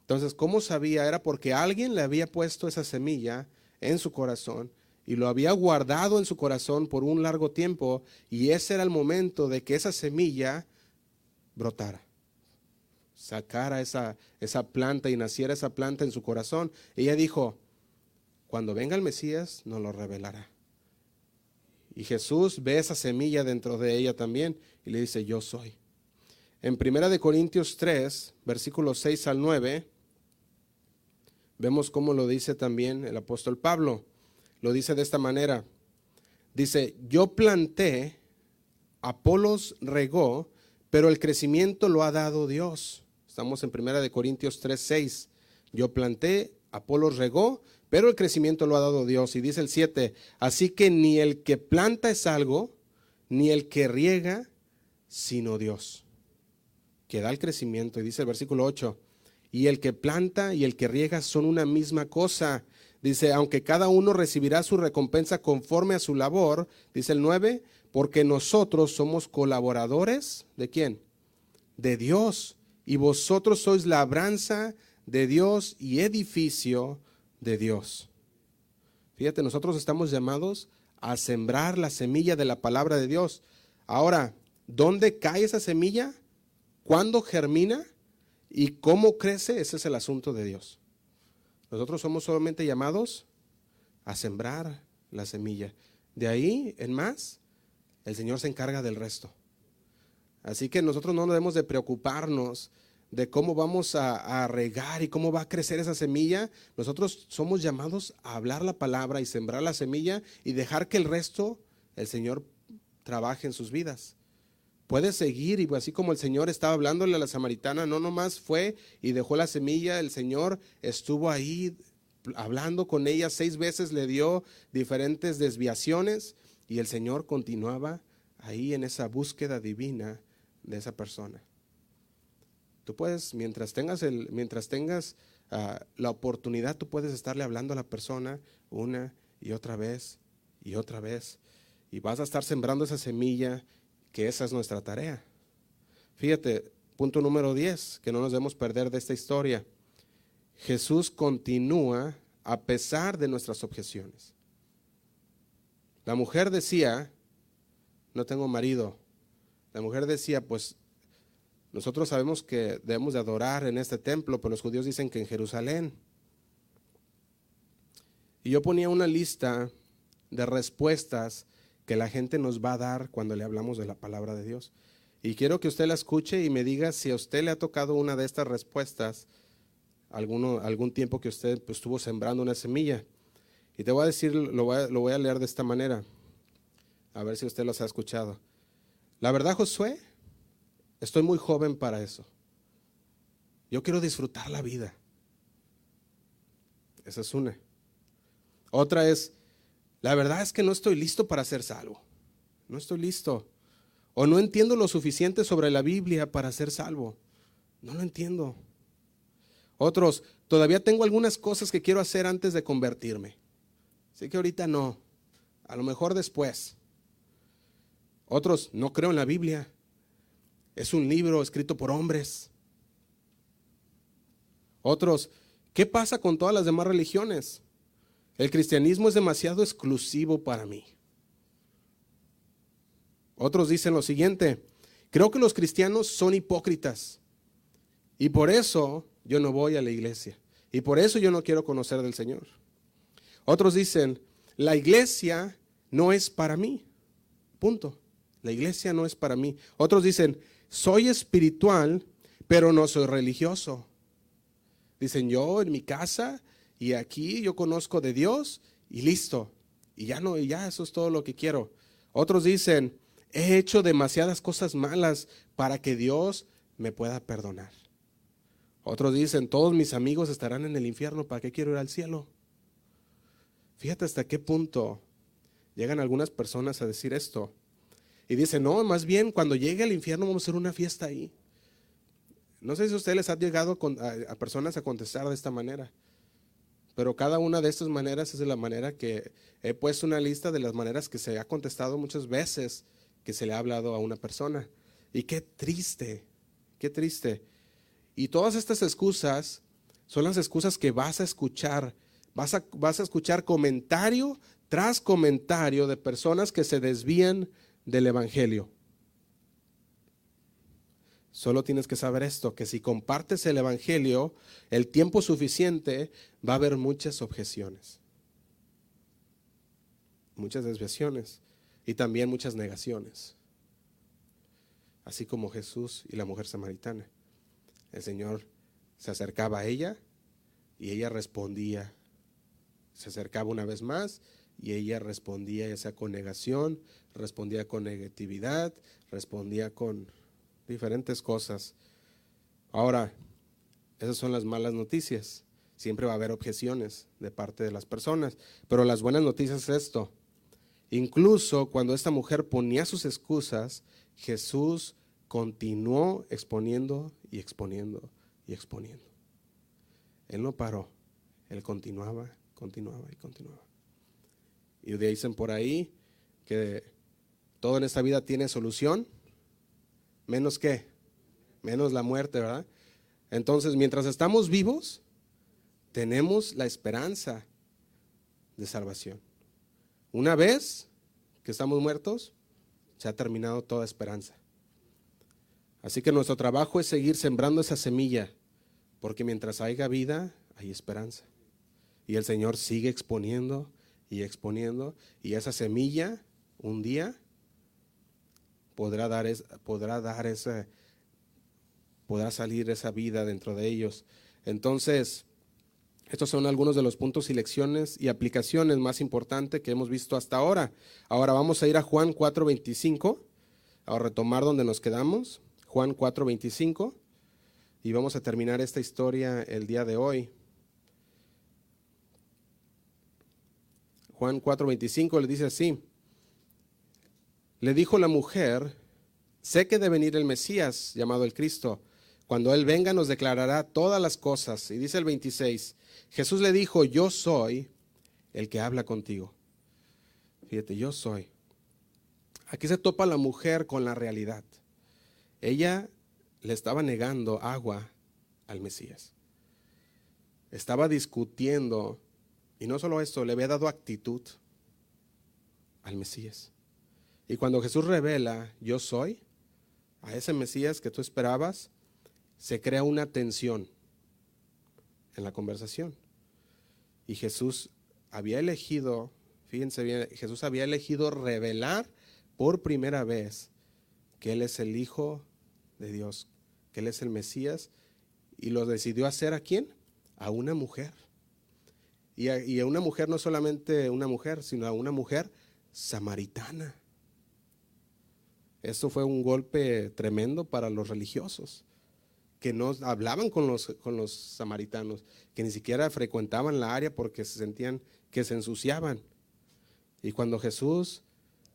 Entonces, ¿cómo sabía? Era porque alguien le había puesto esa semilla en su corazón y lo había guardado en su corazón por un largo tiempo y ese era el momento de que esa semilla brotara, sacara esa, esa planta y naciera esa planta en su corazón. Ella dijo, cuando venga el Mesías nos lo revelará. Y Jesús ve esa semilla dentro de ella también y le dice, yo soy. En Primera de Corintios 3, versículos 6 al 9, vemos cómo lo dice también el apóstol Pablo lo dice de esta manera. Dice, yo planté, Apolos regó, pero el crecimiento lo ha dado Dios. Estamos en Primera de Corintios 3, 6. Yo planté, Apolos regó, pero el crecimiento lo ha dado Dios. Y dice el 7, así que ni el que planta es algo, ni el que riega, sino Dios, que da el crecimiento. Y dice el versículo 8, y el que planta y el que riega son una misma cosa, Dice, aunque cada uno recibirá su recompensa conforme a su labor, dice el 9, porque nosotros somos colaboradores de quién? De Dios. Y vosotros sois labranza de Dios y edificio de Dios. Fíjate, nosotros estamos llamados a sembrar la semilla de la palabra de Dios. Ahora, ¿dónde cae esa semilla? ¿Cuándo germina? ¿Y cómo crece? Ese es el asunto de Dios. Nosotros somos solamente llamados a sembrar la semilla. De ahí en más, el Señor se encarga del resto. Así que nosotros no debemos de preocuparnos de cómo vamos a, regar y cómo va a crecer esa semilla. Nosotros somos llamados a hablar la palabra y sembrar la semilla y dejar que el resto, el Señor, trabaje en sus vidas. Puede seguir y así como el Señor estaba hablándole a la samaritana, no nomás fue y dejó la semilla, el Señor estuvo ahí hablando con ella seis veces, le dio diferentes desviaciones y el Señor continuaba ahí en esa búsqueda divina de esa persona. Tú puedes, mientras tengas, el, mientras tengas ah, la oportunidad, tú puedes estarle hablando a la persona una y otra vez y otra vez. Y vas a estar sembrando esa semilla, que esa es nuestra tarea. Fíjate, punto número 10, que no nos debemos perder de esta historia. Jesús continúa a pesar de nuestras objeciones. La mujer decía, no tengo marido. La mujer decía, pues nosotros sabemos que debemos de adorar en este templo, pero los judíos dicen que en Jerusalén. Y yo ponía una lista de respuestas que la gente nos va a dar cuando le hablamos de la palabra de Dios. Y quiero que usted la escuche y me diga si a usted le ha tocado una de estas respuestas alguno, algún tiempo que usted pues, estuvo sembrando una semilla. Y te voy a decir, lo voy a, lo voy a leer de esta manera, a ver si usted los ha escuchado. La verdad, Josué, Estoy muy joven para eso. Yo quiero disfrutar la vida. Esa es una. Otra es, la verdad es que no estoy listo para ser salvo. No estoy listo. O no entiendo lo suficiente sobre la Biblia para ser salvo. No lo entiendo. Otros, todavía tengo algunas cosas que quiero hacer antes de convertirme. Así que ahorita no. A lo mejor después. Otros, no creo en la Biblia. Es un libro escrito por hombres. Otros, ¿qué pasa con todas las demás religiones? El cristianismo es demasiado exclusivo para mí. Otros dicen lo siguiente, creo que los cristianos son hipócritas y por eso yo no voy a la iglesia y por eso yo no quiero conocer del Señor. Otros dicen, la iglesia no es para mí. Punto. La iglesia no es para mí. Otros dicen, soy espiritual, pero no soy religioso. Dicen, yo en mi casa y aquí yo conozco de Dios y listo. Y ya no, y ya eso es todo lo que quiero. Otros dicen, he hecho demasiadas cosas malas para que Dios me pueda perdonar. Otros dicen, todos mis amigos estarán en el infierno, ¿para qué quiero ir al cielo? Fíjate hasta qué punto llegan algunas personas a decir esto. Y dice, no, más bien cuando llegue al infierno vamos a hacer una fiesta ahí. No sé si a ustedes les ha llegado a, personas a contestar de esta manera, pero cada una de estas maneras es de la manera que he puesto una lista de las maneras que se ha contestado muchas veces que se le ha hablado a una persona. Y qué triste, qué triste. Y todas estas excusas son las excusas que vas a escuchar. Vas a, vas a escuchar comentario tras comentario de personas que se desvían del Evangelio. Solo tienes que saber esto, que si compartes el Evangelio el tiempo suficiente, va a haber muchas objeciones, muchas desviaciones y también muchas negaciones. Así como Jesús y la mujer samaritana. El Señor se acercaba a ella y ella respondía. Se acercaba una vez más y ella respondía ya sea con negación, respondía con negatividad, respondía con diferentes cosas. Ahora, esas son las malas noticias. Siempre va a haber objeciones de parte de las personas, pero las buenas noticias es esto. Incluso cuando esta mujer ponía sus excusas, Jesús continuó exponiendo y exponiendo y exponiendo. Él no paró, él continuaba, continuaba y continuaba. Y dicen por ahí que todo en esta vida tiene solución, menos qué, menos la muerte, ¿verdad? Entonces, mientras estamos vivos, tenemos la esperanza de salvación. Una vez que estamos muertos, se ha terminado toda esperanza. Así que nuestro trabajo es seguir sembrando esa semilla, porque mientras haya vida, hay esperanza. Y el Señor sigue exponiendo y exponiendo, y esa semilla un día podrá dar, podrá dar esa, podrá salir esa vida dentro de ellos. Entonces, estos son algunos de los puntos y lecciones y aplicaciones más importantes que hemos visto hasta ahora. Ahora vamos a ir a Juan 4:25, a retomar donde nos quedamos. Juan 4:25, y vamos a terminar esta historia el día de hoy. Juan 4:25 le dice así, le dijo la mujer, sé que debe venir el Mesías llamado el Cristo. Cuando Él venga nos declarará todas las cosas. Y dice el 26, Jesús le dijo, yo soy el que habla contigo. Fíjate, yo soy. Aquí se topa la mujer con la realidad. Ella le estaba negando agua al Mesías. Estaba discutiendo, y no solo esto, le había dado actitud al Mesías. Y cuando Jesús revela, yo soy, a ese Mesías que tú esperabas, se crea una tensión en la conversación. Y Jesús había elegido, fíjense bien, Jesús había elegido revelar por primera vez que Él es el Hijo de Dios, que Él es el Mesías, y lo decidió hacer a quién? A una mujer. Y a, una mujer, no solamente una mujer, sino a una mujer samaritana. Esto fue un golpe tremendo para los religiosos que no hablaban con los, con los samaritanos, que ni siquiera frecuentaban la área porque se sentían que se ensuciaban. Y cuando Jesús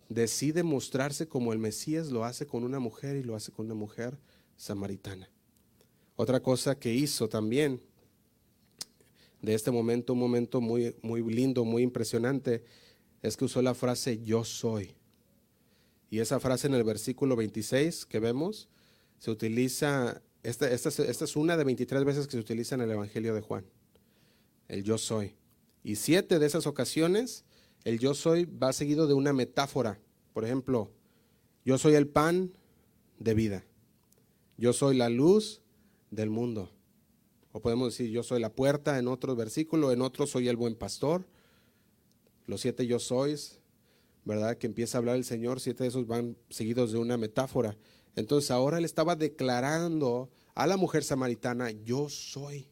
decide mostrarse como el Mesías, lo hace con una mujer y lo hace con una mujer samaritana. Otra cosa que hizo también de este momento, un momento muy, muy lindo, muy impresionante, es que usó la frase yo soy. Y esa frase en el versículo 26 que vemos se utiliza esta, esta, es una de 23 veces que se utiliza en el Evangelio de Juan, el yo soy. Y siete de esas ocasiones, el yo soy va seguido de una metáfora. Por ejemplo, yo soy el pan de vida. Yo soy la luz del mundo. O podemos decir, yo soy la puerta en otro versículo, en otro soy el buen pastor. Los siete yo sois, ¿verdad? Que empieza a hablar el Señor, siete de esos van seguidos de una metáfora. Entonces ahora él estaba declarando a la mujer samaritana, yo soy,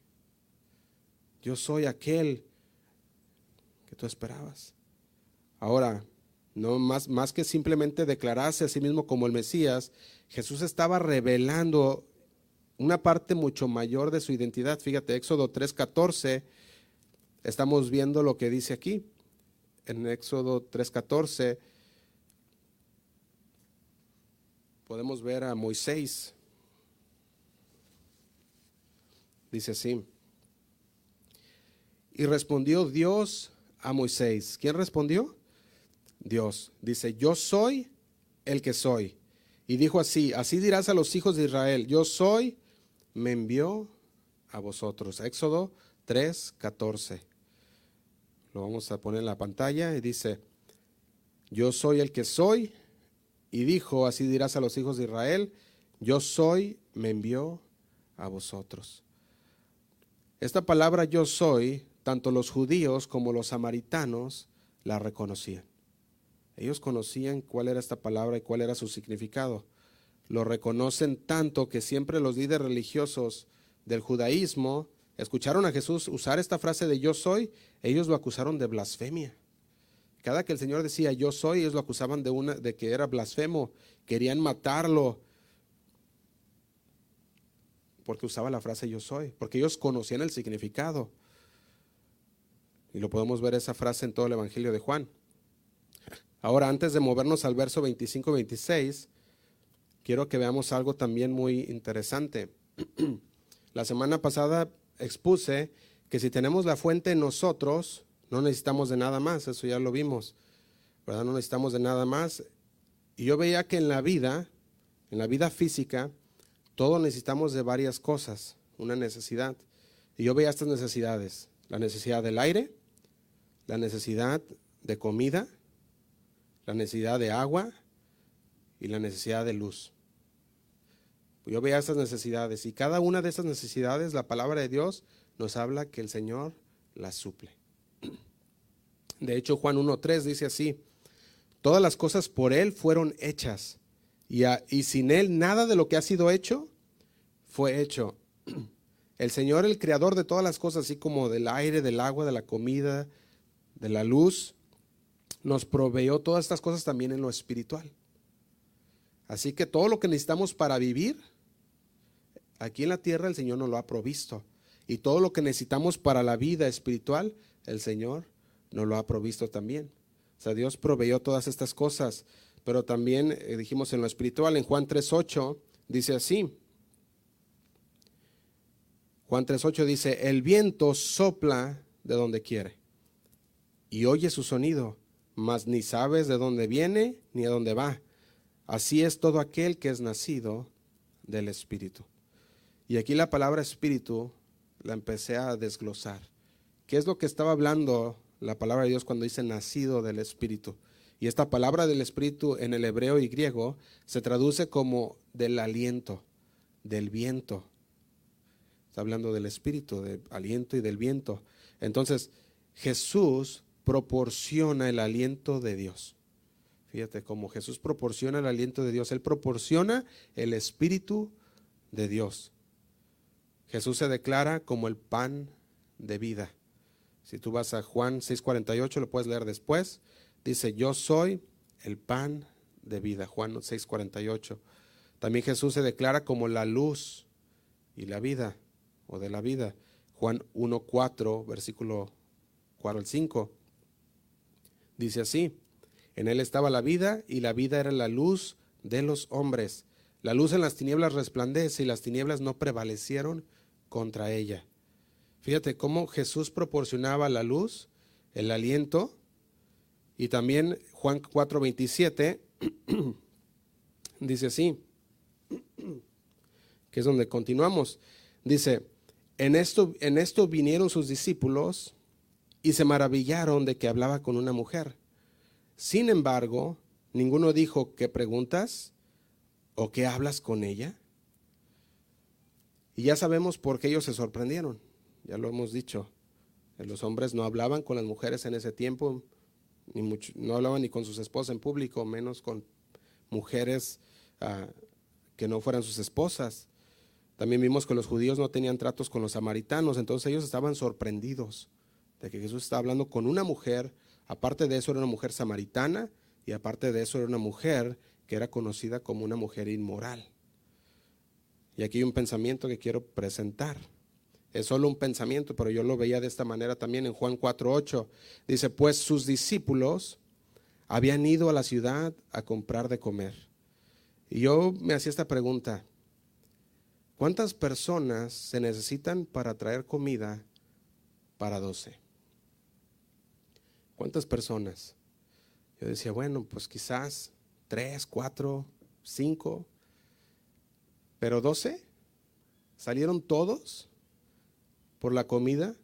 yo soy aquel que tú esperabas. Ahora, no más, más que simplemente declararse a sí mismo como el Mesías, Jesús estaba revelando una parte mucho mayor de su identidad. Fíjate, Éxodo 3:14, estamos viendo lo que dice aquí. En Éxodo 3:14 podemos ver a Moisés. Dice así. Y respondió Dios a Moisés. ¿Quién respondió? Dios. Dice, yo soy el que soy. Y dijo así, así dirás a los hijos de Israel, yo soy, me envió a vosotros. Éxodo 3, 14. Lo vamos a poner en la pantalla y dice, yo soy el que soy, y dijo, así dirás a los hijos de Israel, yo soy, me envió a vosotros. Esta palabra yo soy, tanto los judíos como los samaritanos la reconocían. Ellos conocían cuál era esta palabra y cuál era su significado. Lo reconocen tanto que siempre los líderes religiosos del judaísmo escucharon a Jesús usar esta frase de yo soy, ellos lo acusaron de blasfemia. Cada que el Señor decía yo soy, ellos lo acusaban de, una, de que era blasfemo, querían matarlo, porque usaba la frase yo soy, porque ellos conocían el significado. Y lo podemos ver esa frase en todo el Evangelio de Juan. Ahora, antes de movernos al verso 25-26, quiero que veamos algo también muy interesante. la semana pasada expuse que si tenemos la fuente en nosotros, no necesitamos de nada más, eso ya lo vimos, ¿verdad? No necesitamos de nada más. Y yo veía que en la vida, en la vida física, todos necesitamos de varias cosas, una necesidad. Y yo veía estas necesidades, la necesidad del aire, la necesidad de comida, la necesidad de agua y la necesidad de luz. Yo veía estas necesidades y cada una de esas necesidades, la palabra de Dios nos habla que el Señor las suple. De hecho, Juan 1.3 dice así, todas las cosas por Él fueron hechas, Y, y sin Él nada de lo que ha sido hecho fue hecho. El Señor, el creador de todas las cosas, así como del aire, del agua, de la comida, de la luz, nos proveyó todas estas cosas también en lo espiritual. Así que todo lo que necesitamos para vivir, aquí en la tierra el Señor nos lo ha provisto. Y todo lo que necesitamos para la vida espiritual, el Señor nos lo ha provisto también. O sea, Dios proveyó todas estas cosas. Pero también eh, dijimos en lo espiritual, en Juan 3.8, dice así. Juan 3.8 dice, el viento sopla de donde quiere y oye su sonido, mas ni sabes de dónde viene ni a dónde va. Así es todo aquel que es nacido del Espíritu. Y aquí la palabra Espíritu la empecé a desglosar. ¿Qué es lo que estaba hablando la palabra de Dios cuando dice nacido del Espíritu? Y esta palabra del Espíritu en el hebreo y griego se traduce como del aliento, del viento, Está hablando del espíritu, del aliento y del viento. Entonces, Jesús proporciona el aliento de Dios. Fíjate cómo Jesús proporciona el aliento de Dios. Él proporciona el espíritu de Dios. Jesús se declara como el pan de vida. Si tú vas a Juan 6:48, lo puedes leer después. Dice, yo soy el pan de vida. Juan 6:48. También Jesús se declara como la luz y la vida o de la vida. Juan 1.4, versículo 4 al 5. Dice así, en él estaba la vida y la vida era la luz de los hombres. La luz en las tinieblas resplandece y las tinieblas no prevalecieron contra ella. Fíjate cómo Jesús proporcionaba la luz, el aliento, y también Juan 4:27 dice así, que es donde continuamos. Dice, en esto, en esto vinieron sus discípulos y se maravillaron de que hablaba con una mujer. Sin embargo, ninguno dijo, ¿qué preguntas? ¿O qué hablas con ella? Y ya sabemos por qué ellos se sorprendieron. Ya lo hemos dicho. Los hombres no hablaban con las mujeres en ese tiempo, ni no hablaban ni con sus esposas en público, menos con mujeres ah, que no fueran sus esposas. También vimos que los judíos no tenían tratos con los samaritanos, entonces ellos estaban sorprendidos de que Jesús estaba hablando con una mujer, aparte de eso era una mujer samaritana y aparte de eso era una mujer que era conocida como una mujer inmoral. Y aquí hay un pensamiento que quiero presentar. Es solo un pensamiento, pero yo lo veía de esta manera también en Juan 4:8. Dice, pues sus discípulos habían ido a la ciudad a comprar de comer. Y yo me hacía esta pregunta, ¿Cuántas personas se necesitan para traer comida para 12? ¿Cuántas personas? Yo decía, bueno, pues quizás 3, 4, 5, pero 12. ¿Salieron todos por la comida?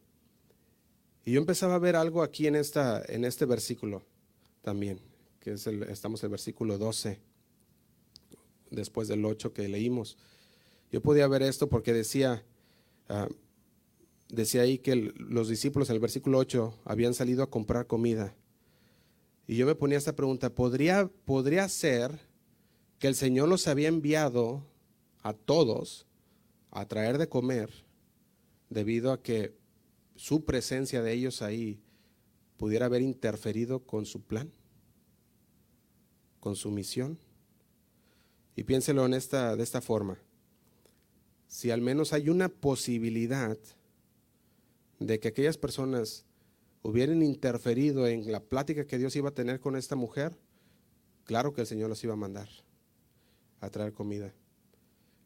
Y yo empezaba a ver algo aquí en, esta, en este versículo también, que es el, estamos en el versículo 12, después del 8 que leímos. Yo podía ver esto porque decía, ah, decía ahí que los discípulos en el versículo 8 habían salido a comprar comida. Y yo me ponía esta pregunta, ¿podría, ¿podría ser que el Señor los había enviado a todos a traer de comer debido a que su presencia de ellos ahí pudiera haber interferido con su plan, con su misión? Y piénselo en esta, de esta forma si al menos hay una posibilidad de que aquellas personas hubieran interferido en la plática que Dios iba a tener con esta mujer, claro que el Señor los iba a mandar a traer comida.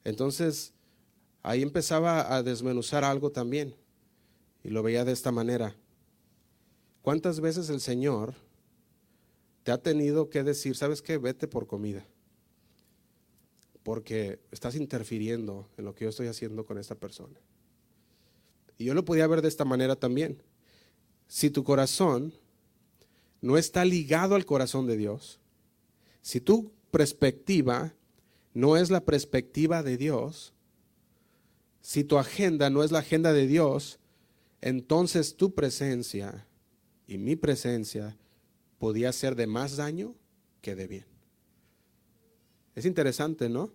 Entonces, ahí empezaba a desmenuzar algo también, y lo veía de esta manera. ¿Cuántas veces el Señor te ha tenido que decir, sabes qué, vete por comida? porque estás interfiriendo en lo que yo estoy haciendo con esta persona. Y yo lo podía ver de esta manera también. Si tu corazón no está ligado al corazón de Dios, si tu perspectiva no es la perspectiva de Dios, si tu agenda no es la agenda de Dios, entonces tu presencia y mi presencia podía ser de más daño que de bien. Es interesante, ¿no?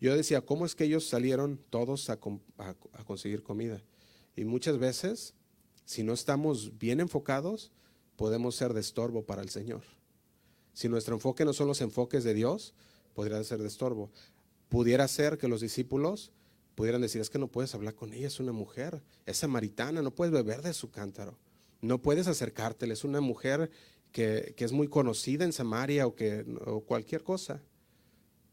Yo decía, ¿cómo es que ellos salieron todos a, conseguir comida? Y muchas veces, si no estamos bien enfocados, podemos ser de estorbo para el Señor. Si nuestro enfoque no son los enfoques de Dios, podría ser de estorbo. Pudiera ser que los discípulos pudieran decir, es que no puedes hablar con ella, es una mujer, es samaritana, no puedes beber de su cántaro, no puedes acercártela, es una mujer que, es muy conocida en Samaria o, que, o cualquier cosa.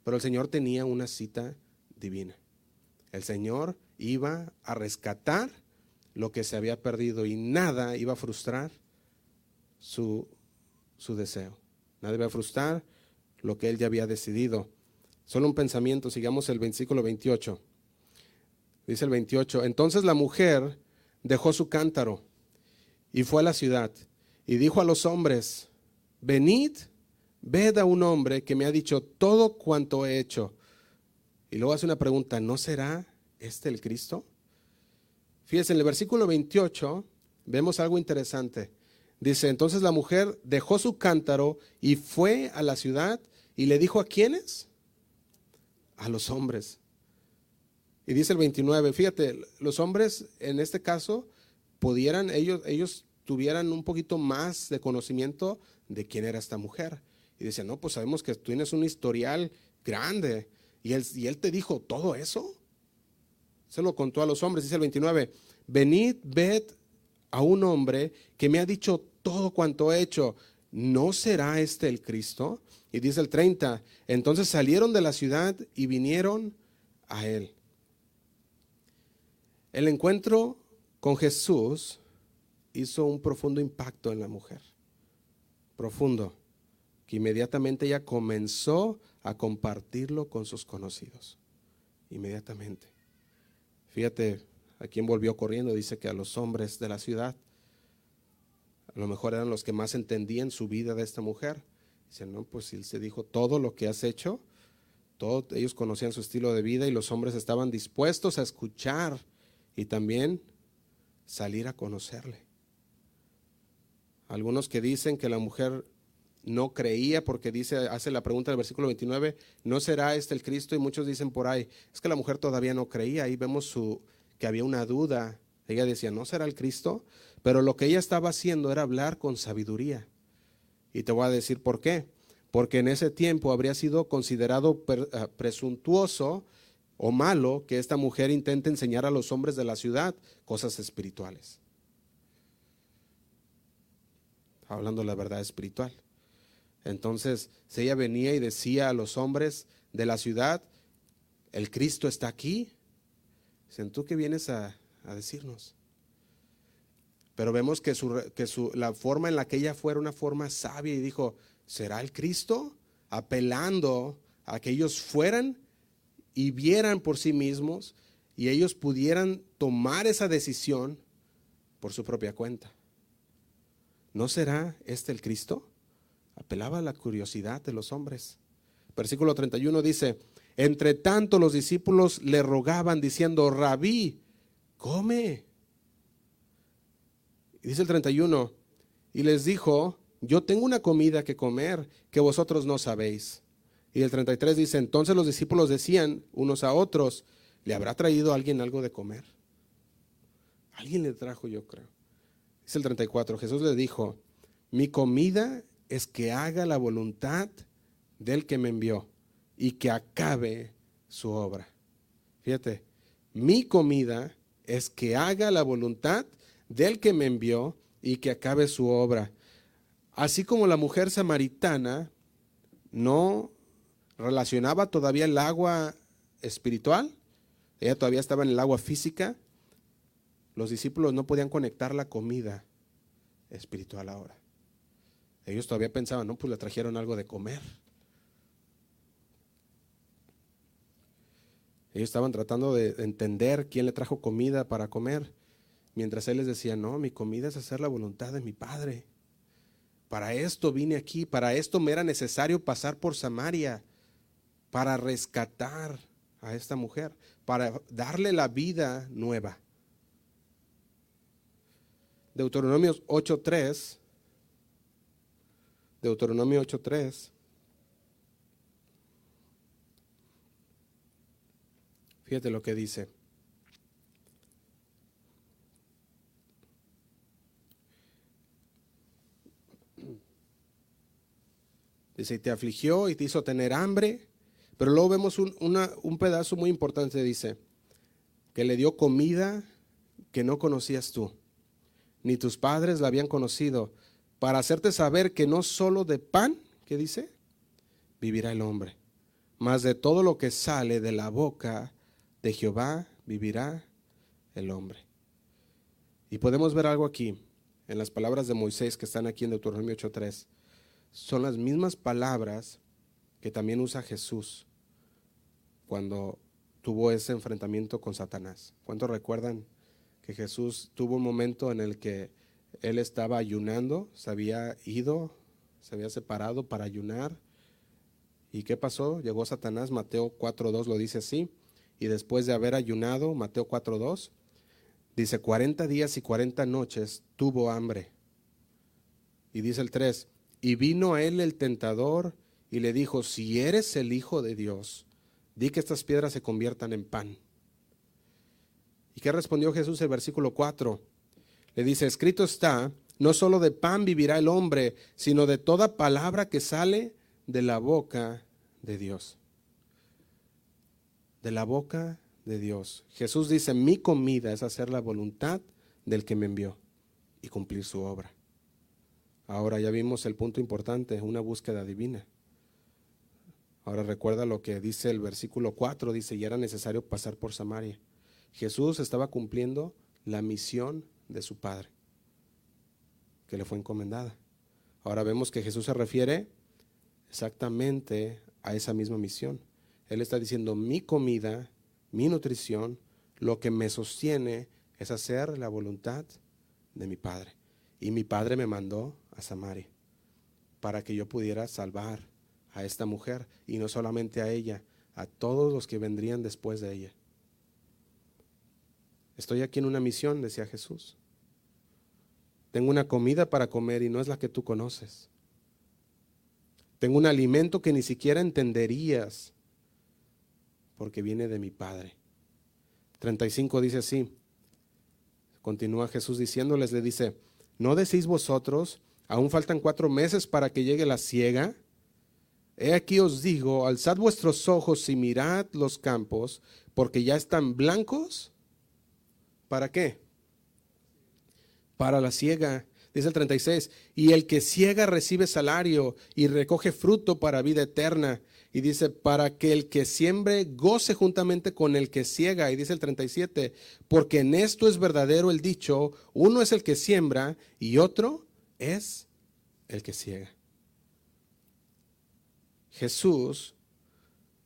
Pero el Señor tenía una cita divina. El Señor iba a rescatar lo que se había perdido y nada iba a frustrar su, su deseo. Nada iba a frustrar lo que él ya había decidido. Solo un pensamiento, sigamos el versículo 28. Dice el 28, entonces la mujer dejó su cántaro y fue a la ciudad y dijo a los hombres, venid Ved a un hombre que me ha dicho todo cuanto he hecho. Y luego hace una pregunta, ¿no será este el Cristo? Fíjense, en el versículo 28 vemos algo interesante. Dice, entonces la mujer dejó su cántaro y fue a la ciudad y le dijo a quiénes? A los hombres. Y dice el 29, fíjate, los hombres en este caso pudieran, ellos, ellos tuvieran un poquito más de conocimiento de quién era esta mujer. Y decía, no, pues sabemos que tú tienes un historial grande. Y él, y él te dijo todo eso. Se lo contó a los hombres, dice el 29, venid, ved a un hombre que me ha dicho todo cuanto he hecho. ¿No será este el Cristo? Y dice el 30, entonces salieron de la ciudad y vinieron a él. El encuentro con Jesús hizo un profundo impacto en la mujer. Profundo que inmediatamente ella comenzó a compartirlo con sus conocidos. Inmediatamente. Fíjate, a quién volvió corriendo, dice que a los hombres de la ciudad, a lo mejor eran los que más entendían su vida de esta mujer. Dice, no, pues él se dijo todo lo que has hecho, todos ellos conocían su estilo de vida y los hombres estaban dispuestos a escuchar y también salir a conocerle. Algunos que dicen que la mujer no creía porque dice, hace la pregunta del versículo 29, ¿no será este el Cristo? Y muchos dicen por ahí, es que la mujer todavía no creía, ahí vemos su, que había una duda. Ella decía, ¿no será el Cristo? Pero lo que ella estaba haciendo era hablar con sabiduría. Y te voy a decir por qué. Porque en ese tiempo habría sido considerado eh, presuntuoso o malo que esta mujer intente enseñar a los hombres de la ciudad cosas espirituales. Hablando la verdad espiritual. Entonces, si ella venía y decía a los hombres de la ciudad, el Cristo está aquí, dicen, ¿tú qué vienes a, decirnos? Pero vemos que, la forma en la que ella fue era una forma sabia y dijo, ¿será el Cristo? Apelando a que ellos fueran y vieran por sí mismos y ellos pudieran tomar esa decisión por su propia cuenta. ¿No será este el Cristo? apelaba a la curiosidad de los hombres. Versículo 31 dice, entre tanto los discípulos le rogaban diciendo, rabí, come. Y dice el 31, y les dijo, yo tengo una comida que comer que vosotros no sabéis. Y el 33 dice, entonces los discípulos decían unos a otros, ¿le habrá traído alguien algo de comer? Alguien le trajo, yo creo. Dice el 34, Jesús le dijo, mi comida es que haga la voluntad del que me envió y que acabe su obra. Fíjate, mi comida es que haga la voluntad del que me envió y que acabe su obra. Así como la mujer samaritana no relacionaba todavía el agua espiritual, ella todavía estaba en el agua física, los discípulos no podían conectar la comida espiritual ahora. Ellos todavía pensaban, no, pues le trajeron algo de comer. Ellos estaban tratando de entender quién le trajo comida para comer, mientras él les decía, no, mi comida es hacer la voluntad de mi Padre. Para esto vine aquí, para esto me era necesario pasar por Samaria, para rescatar a esta mujer, para darle la vida nueva. Deuteronomios 8.3 Deuteronomio 8.3. Fíjate lo que dice. Dice, y te afligió y te hizo tener hambre. Pero luego vemos un, un pedazo muy importante, dice, que le dio comida que no conocías tú, ni tus padres la habían conocido, para hacerte saber que no solo de pan, ¿qué dice? Vivirá el hombre, mas de todo lo que sale de la boca de Jehová vivirá el hombre. Y podemos ver algo aquí, en las palabras de Moisés que están aquí en Deuteronomio 8.3. Son las mismas palabras que también usa Jesús cuando tuvo ese enfrentamiento con Satanás. ¿Cuántos recuerdan que Jesús tuvo un momento en el que él estaba ayunando, se había ido, se había separado para ayunar? ¿Y qué pasó? Llegó Satanás, Mateo 4.2 lo dice así, y después de haber ayunado, Mateo 4.2, dice, 40 días y 40 noches tuvo hambre. Y dice el 3, y vino a él el tentador y le dijo, si eres el Hijo de Dios, di que estas piedras se conviertan en pan. ¿Y qué respondió Jesús el versículo 4? Le dice, escrito está, no solo de pan vivirá el hombre, sino de toda palabra que sale de la boca de Dios. De la boca de Dios. Jesús dice, mi comida es hacer la voluntad del que me envió y cumplir su obra. Ahora ya vimos el punto importante, una búsqueda divina. Ahora recuerda lo que dice el versículo 4, dice, y era necesario pasar por Samaria. Jesús estaba cumpliendo la misión de su Padre, que le fue encomendada. Ahora vemos que Jesús se refiere exactamente a esa misma misión. Él está diciendo, mi comida, mi nutrición, lo que me sostiene es hacer la voluntad de mi Padre. Y mi Padre me mandó a Samaria para que yo pudiera salvar a esta mujer y no solamente a ella, a todos los que vendrían después de ella. Estoy aquí en una misión, decía Jesús. Tengo una comida para comer y no es la que tú conoces. Tengo un alimento que ni siquiera entenderías porque viene de mi Padre. 35 dice así. Continúa Jesús diciéndoles, le dice, ¿no decís vosotros, aún faltan cuatro meses para que llegue la siega? He aquí os digo, alzad vuestros ojos y mirad los campos, porque ya están blancos. ¿Para qué? Para la siega. Dice el 36, y el que ciega recibe salario y recoge fruto para vida eterna. Y dice, para que el que siembre goce juntamente con el que ciega. Y dice el 37, porque en esto es verdadero el dicho, uno es el que siembra y otro es el que ciega. Jesús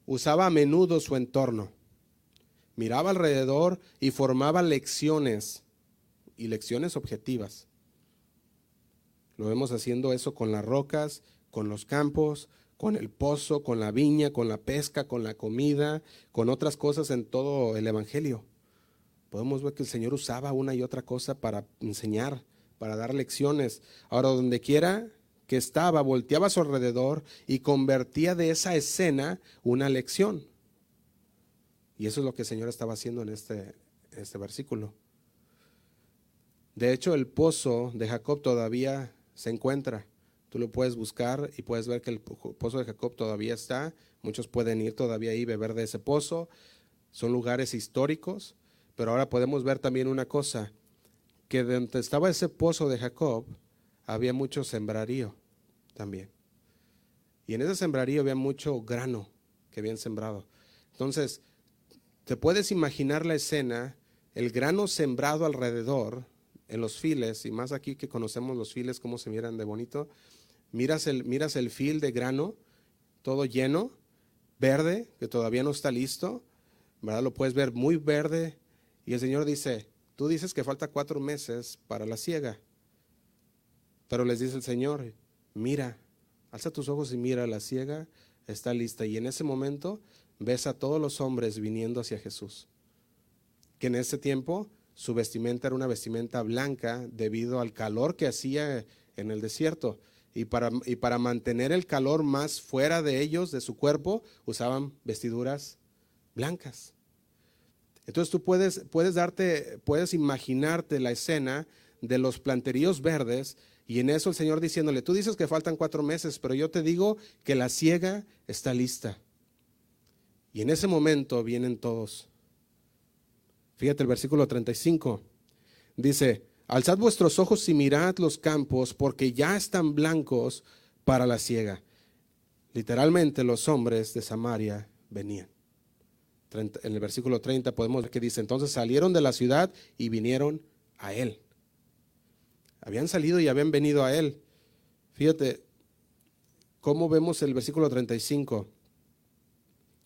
usaba a menudo su entorno, miraba alrededor y formaba lecciones y lecciones objetivas. Lo vemos haciendo eso con las rocas, con los campos, con el pozo, con la viña, con la pesca, con la comida, con otras cosas en todo el Evangelio. Podemos ver que el Señor usaba una y otra cosa para enseñar, para dar lecciones. Ahora, donde quiera que estaba, volteaba a su alrededor y convertía de esa escena una lección. Y eso es lo que el Señor estaba haciendo en este, este versículo. De hecho, el pozo de Jacob todavía se encuentra. Tú lo puedes buscar y puedes ver que el pozo de Jacob todavía está. Muchos pueden ir todavía ahí beber de ese pozo. Son lugares históricos. Pero ahora podemos ver también una cosa, que donde estaba ese pozo de Jacob había mucho sembrarío también. Y en ese sembrarío había mucho grano que habían sembrado. Entonces, te puedes imaginar la escena, el grano sembrado alrededor en los files, y más aquí que conocemos los files, cómo se miran de bonito, miras el, miras el fil de grano, todo lleno, verde, que todavía no está listo, ¿verdad? Lo puedes ver muy verde, y el Señor dice, tú dices que falta cuatro meses para la siega, pero les dice el Señor, mira, alza tus ojos y mira, la siega está lista, y en ese momento ves a todos los hombres viniendo hacia Jesús, que en ese tiempo su vestimenta era una vestimenta blanca debido al calor que hacía en el desierto. Y para, y para mantener el calor más fuera de ellos, de su cuerpo, usaban vestiduras blancas. Entonces tú puedes, puedes darte, puedes imaginarte la escena de los planteríos verdes y en eso el Señor diciéndole, tú dices que faltan cuatro meses, pero yo te digo que la ciega está lista. Y en ese momento vienen todos. Fíjate el versículo 35. Dice, alzad vuestros ojos y mirad los campos, porque ya están blancos para la ciega. Literalmente los hombres de Samaria venían. en el versículo 30 podemos ver que dice, entonces salieron de la ciudad y vinieron a él. Habían salido y habían venido a él. Fíjate cómo vemos el versículo 35.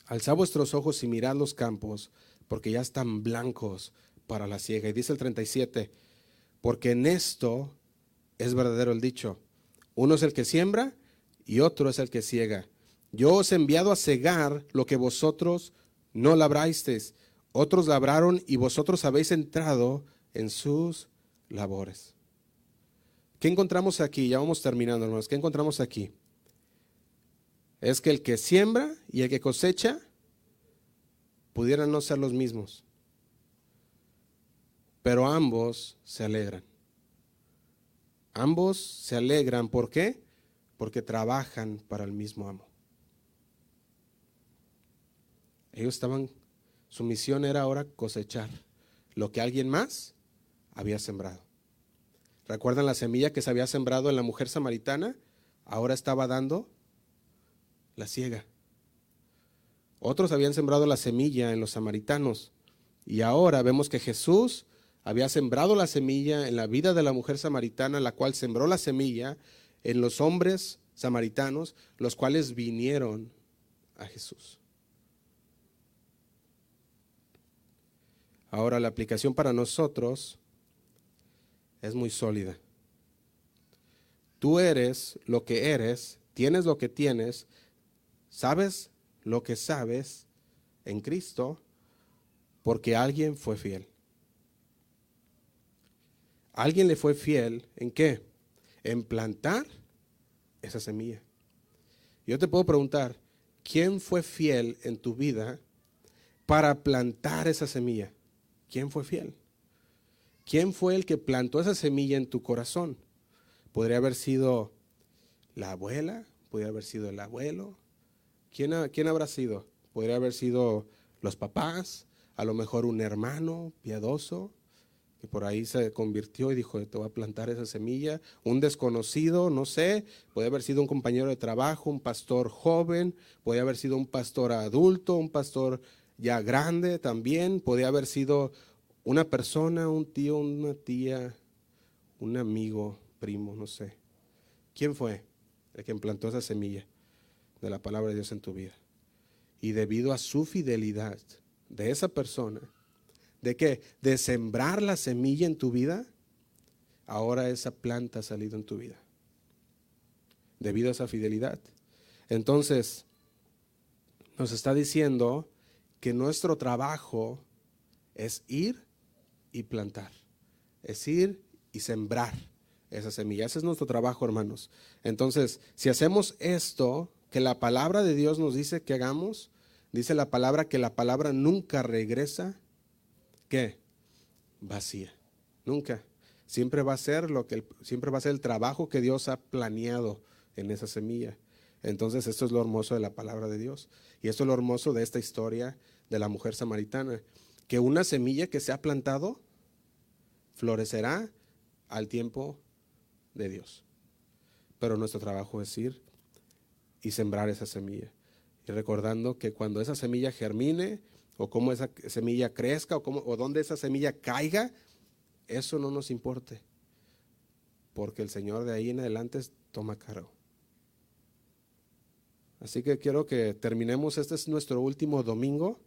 Alzad vuestros ojos y mirad los campos, porque ya están blancos para la siega. Y dice el 37, porque en esto es verdadero el dicho. Uno es el que siembra y otro es el que ciega. Yo os he enviado a cegar lo que vosotros no labrasteis. Otros labraron y vosotros habéis entrado en sus labores. ¿Qué encontramos aquí? Ya vamos terminando, hermanos. ¿Qué encontramos aquí? Es que el que siembra y el que cosecha pudieran no ser los mismos, pero ambos se alegran. Ambos se alegran, ¿por qué? Porque trabajan para el mismo amo. Ellos estaban, su misión era ahora cosechar lo que alguien más había sembrado. ¿Recuerdan la semilla que se había sembrado en la mujer samaritana? Ahora estaba dando la ciega. Otros habían sembrado la semilla en los samaritanos. Y ahora vemos que Jesús había sembrado la semilla en la vida de la mujer samaritana, la cual sembró la semilla en los hombres samaritanos, los cuales vinieron a Jesús. Ahora la aplicación para nosotros es muy sólida. Tú eres lo que eres, tienes lo que tienes, sabes lo que sabes en Cristo porque alguien fue fiel. Alguien le fue fiel en qué? En plantar esa semilla. Yo te puedo preguntar, ¿quién fue fiel en tu vida para plantar esa semilla? ¿Quién fue fiel? ¿Quién fue el que plantó esa semilla en tu corazón? Podría haber sido la abuela, podría haber sido el abuelo. ¿Quién, ¿Quién habrá sido? Podría haber sido los papás, a lo mejor un hermano piadoso por ahí se convirtió y dijo, te voy a plantar esa semilla. Un desconocido, no sé, puede haber sido un compañero de trabajo, un pastor joven, puede haber sido un pastor adulto, un pastor ya grande también, podría haber sido una persona, un tío, una tía, un amigo, primo, no sé. ¿Quién fue el que implantó esa semilla de la palabra de Dios en tu vida? Y debido a su fidelidad de esa persona, ¿de qué? De sembrar la semilla en tu vida, ahora esa planta ha salido en tu vida. Debido a esa fidelidad. Entonces, nos está diciendo que nuestro trabajo es ir y plantar. Es ir y sembrar esa semilla. Ese es nuestro trabajo, hermanos. Entonces, si hacemos esto, que la palabra de Dios nos dice que hagamos, dice la palabra que la palabra nunca regresa, ¿qué? Vacía. Nunca. Siempre va a ser lo que siempre va a ser el trabajo que Dios ha planeado en esa semilla. Entonces, esto es lo hermoso de la palabra de Dios. Y esto es lo hermoso de esta historia de la mujer samaritana. Que una semilla que se ha plantado florecerá al tiempo de Dios. Pero nuestro trabajo es ir y sembrar esa semilla. Y recordando que cuando esa semilla germine, o cómo esa semilla crezca, o, cómo, o dónde esa semilla caiga, eso no nos importe. Porque el Señor de ahí en adelante toma cargo. Así que quiero que terminemos. Este es nuestro último domingo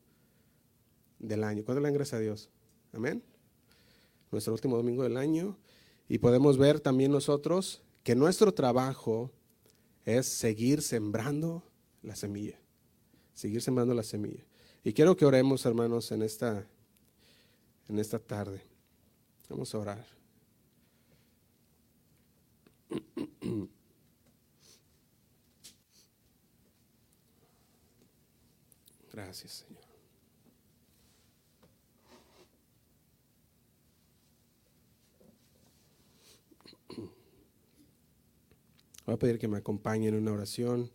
del año. ¿Cuándo le ingresa a Dios? Amén nuestro último domingo del año, y podemos ver también nosotros que nuestro trabajo es seguir sembrando la semilla, seguir sembrando la semilla. Y quiero que oremos, hermanos, en esta, en esta tarde. Vamos a orar. Gracias, Señor. Voy a pedir que me acompañen en una oración.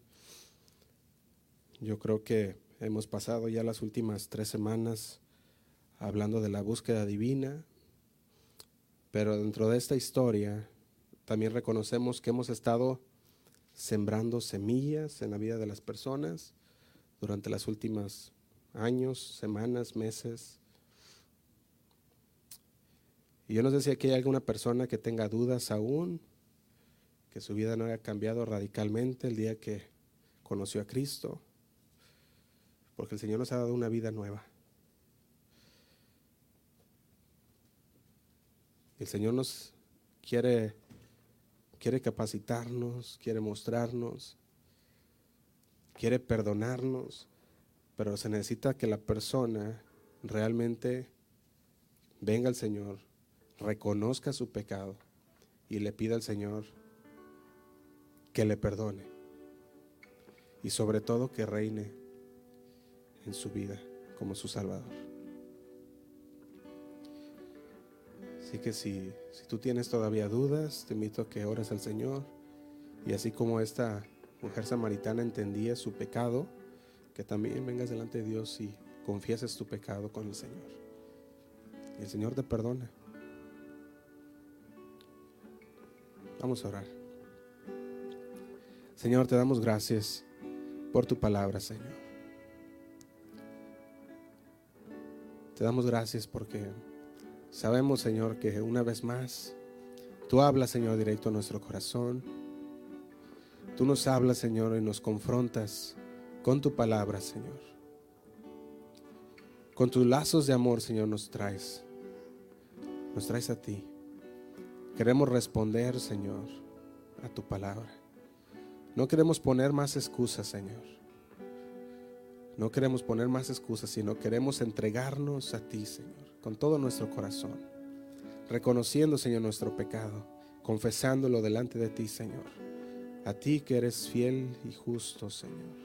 Yo creo que hemos pasado ya las últimas tres semanas hablando de la búsqueda divina, pero dentro de esta historia también reconocemos que hemos estado sembrando semillas en la vida de las personas durante las últimas años, semanas, meses. Y yo no sé si aquí hay alguna persona que tenga dudas aún, que su vida no haya cambiado radicalmente el día que conoció a Cristo, porque el Señor nos ha dado una vida nueva. El Señor nos quiere, quiere capacitarnos, quiere mostrarnos, quiere perdonarnos, pero se necesita que la persona realmente venga al Señor, reconozca su pecado y le pida al Señor que le perdone y sobre todo que reine en su vida como su Salvador. Así que si, si tú tienes todavía dudas, te invito a que ores al Señor. Y así como esta mujer samaritana entendía su pecado, que también vengas delante de Dios y confieses tu pecado con el Señor. Y el Señor te perdona. Vamos a orar. Señor, te damos gracias por tu palabra, Señor. Te damos gracias porque Sabemos, Señor, que una vez más tú hablas, Señor, directo a nuestro corazón. Tú nos hablas, Señor, y nos confrontas con tu palabra, Señor. Con tus lazos de amor, Señor, nos traes. Nos traes a ti. Queremos responder, Señor, a tu palabra. No queremos poner más excusas, Señor. No queremos poner más excusas, sino queremos entregarnos a ti, Señor con todo nuestro corazón, reconociendo, Señor, nuestro pecado, confesándolo delante de ti, Señor. A ti que eres fiel y justo, Señor.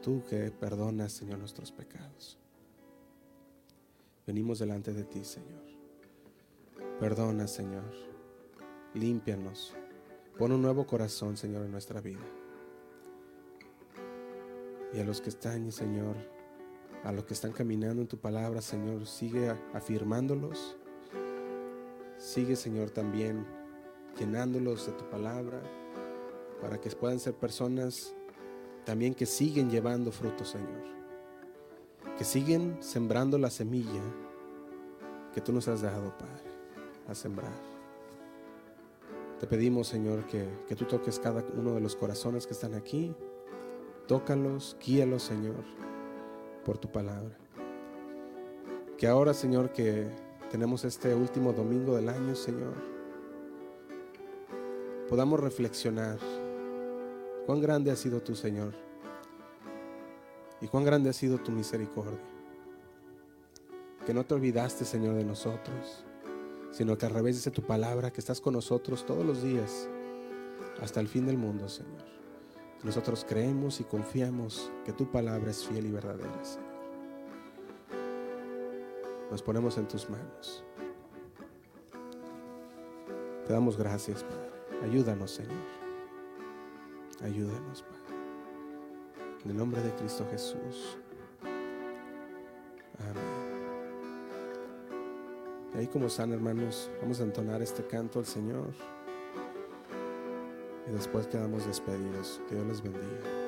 Tú que perdonas, Señor, nuestros pecados. Venimos delante de ti, Señor. Perdona, Señor. Límpianos. Pon un nuevo corazón, Señor, en nuestra vida. Y a los que están, Señor, a los que están caminando en tu palabra, Señor. Sigue afirmándolos. Sigue, Señor, también llenándolos de tu palabra para que puedan ser personas también que siguen llevando fruto, Señor. Que siguen sembrando la semilla que tú nos has dado, Padre, a sembrar. Te pedimos, Señor, que, que tú toques cada uno de los corazones que están aquí. Tócalos, guíalos, Señor por tu palabra. Que ahora, Señor, que tenemos este último domingo del año, Señor, podamos reflexionar cuán grande ha sido tu Señor y cuán grande ha sido tu misericordia. Que no te olvidaste, Señor, de nosotros, sino que al revés dice tu palabra, que estás con nosotros todos los días hasta el fin del mundo, Señor. Nosotros creemos y confiamos que tu palabra es fiel y verdadera, Señor. Nos ponemos en tus manos. Te damos gracias, Padre. Ayúdanos, Señor. Ayúdanos, Padre. En el nombre de Cristo Jesús. Amén. Y ahí como están, hermanos, vamos a entonar este canto al Señor y después quedamos despedidos. Que Dios les bendiga.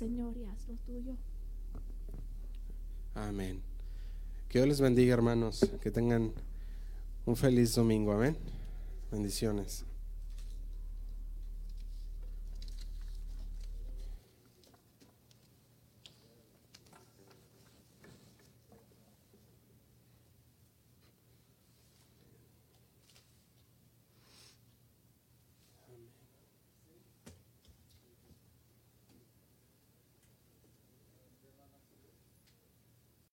Señor, y haz lo tuyo. Amén. Que Dios les bendiga, hermanos. Que tengan un feliz domingo. Amén. Bendiciones.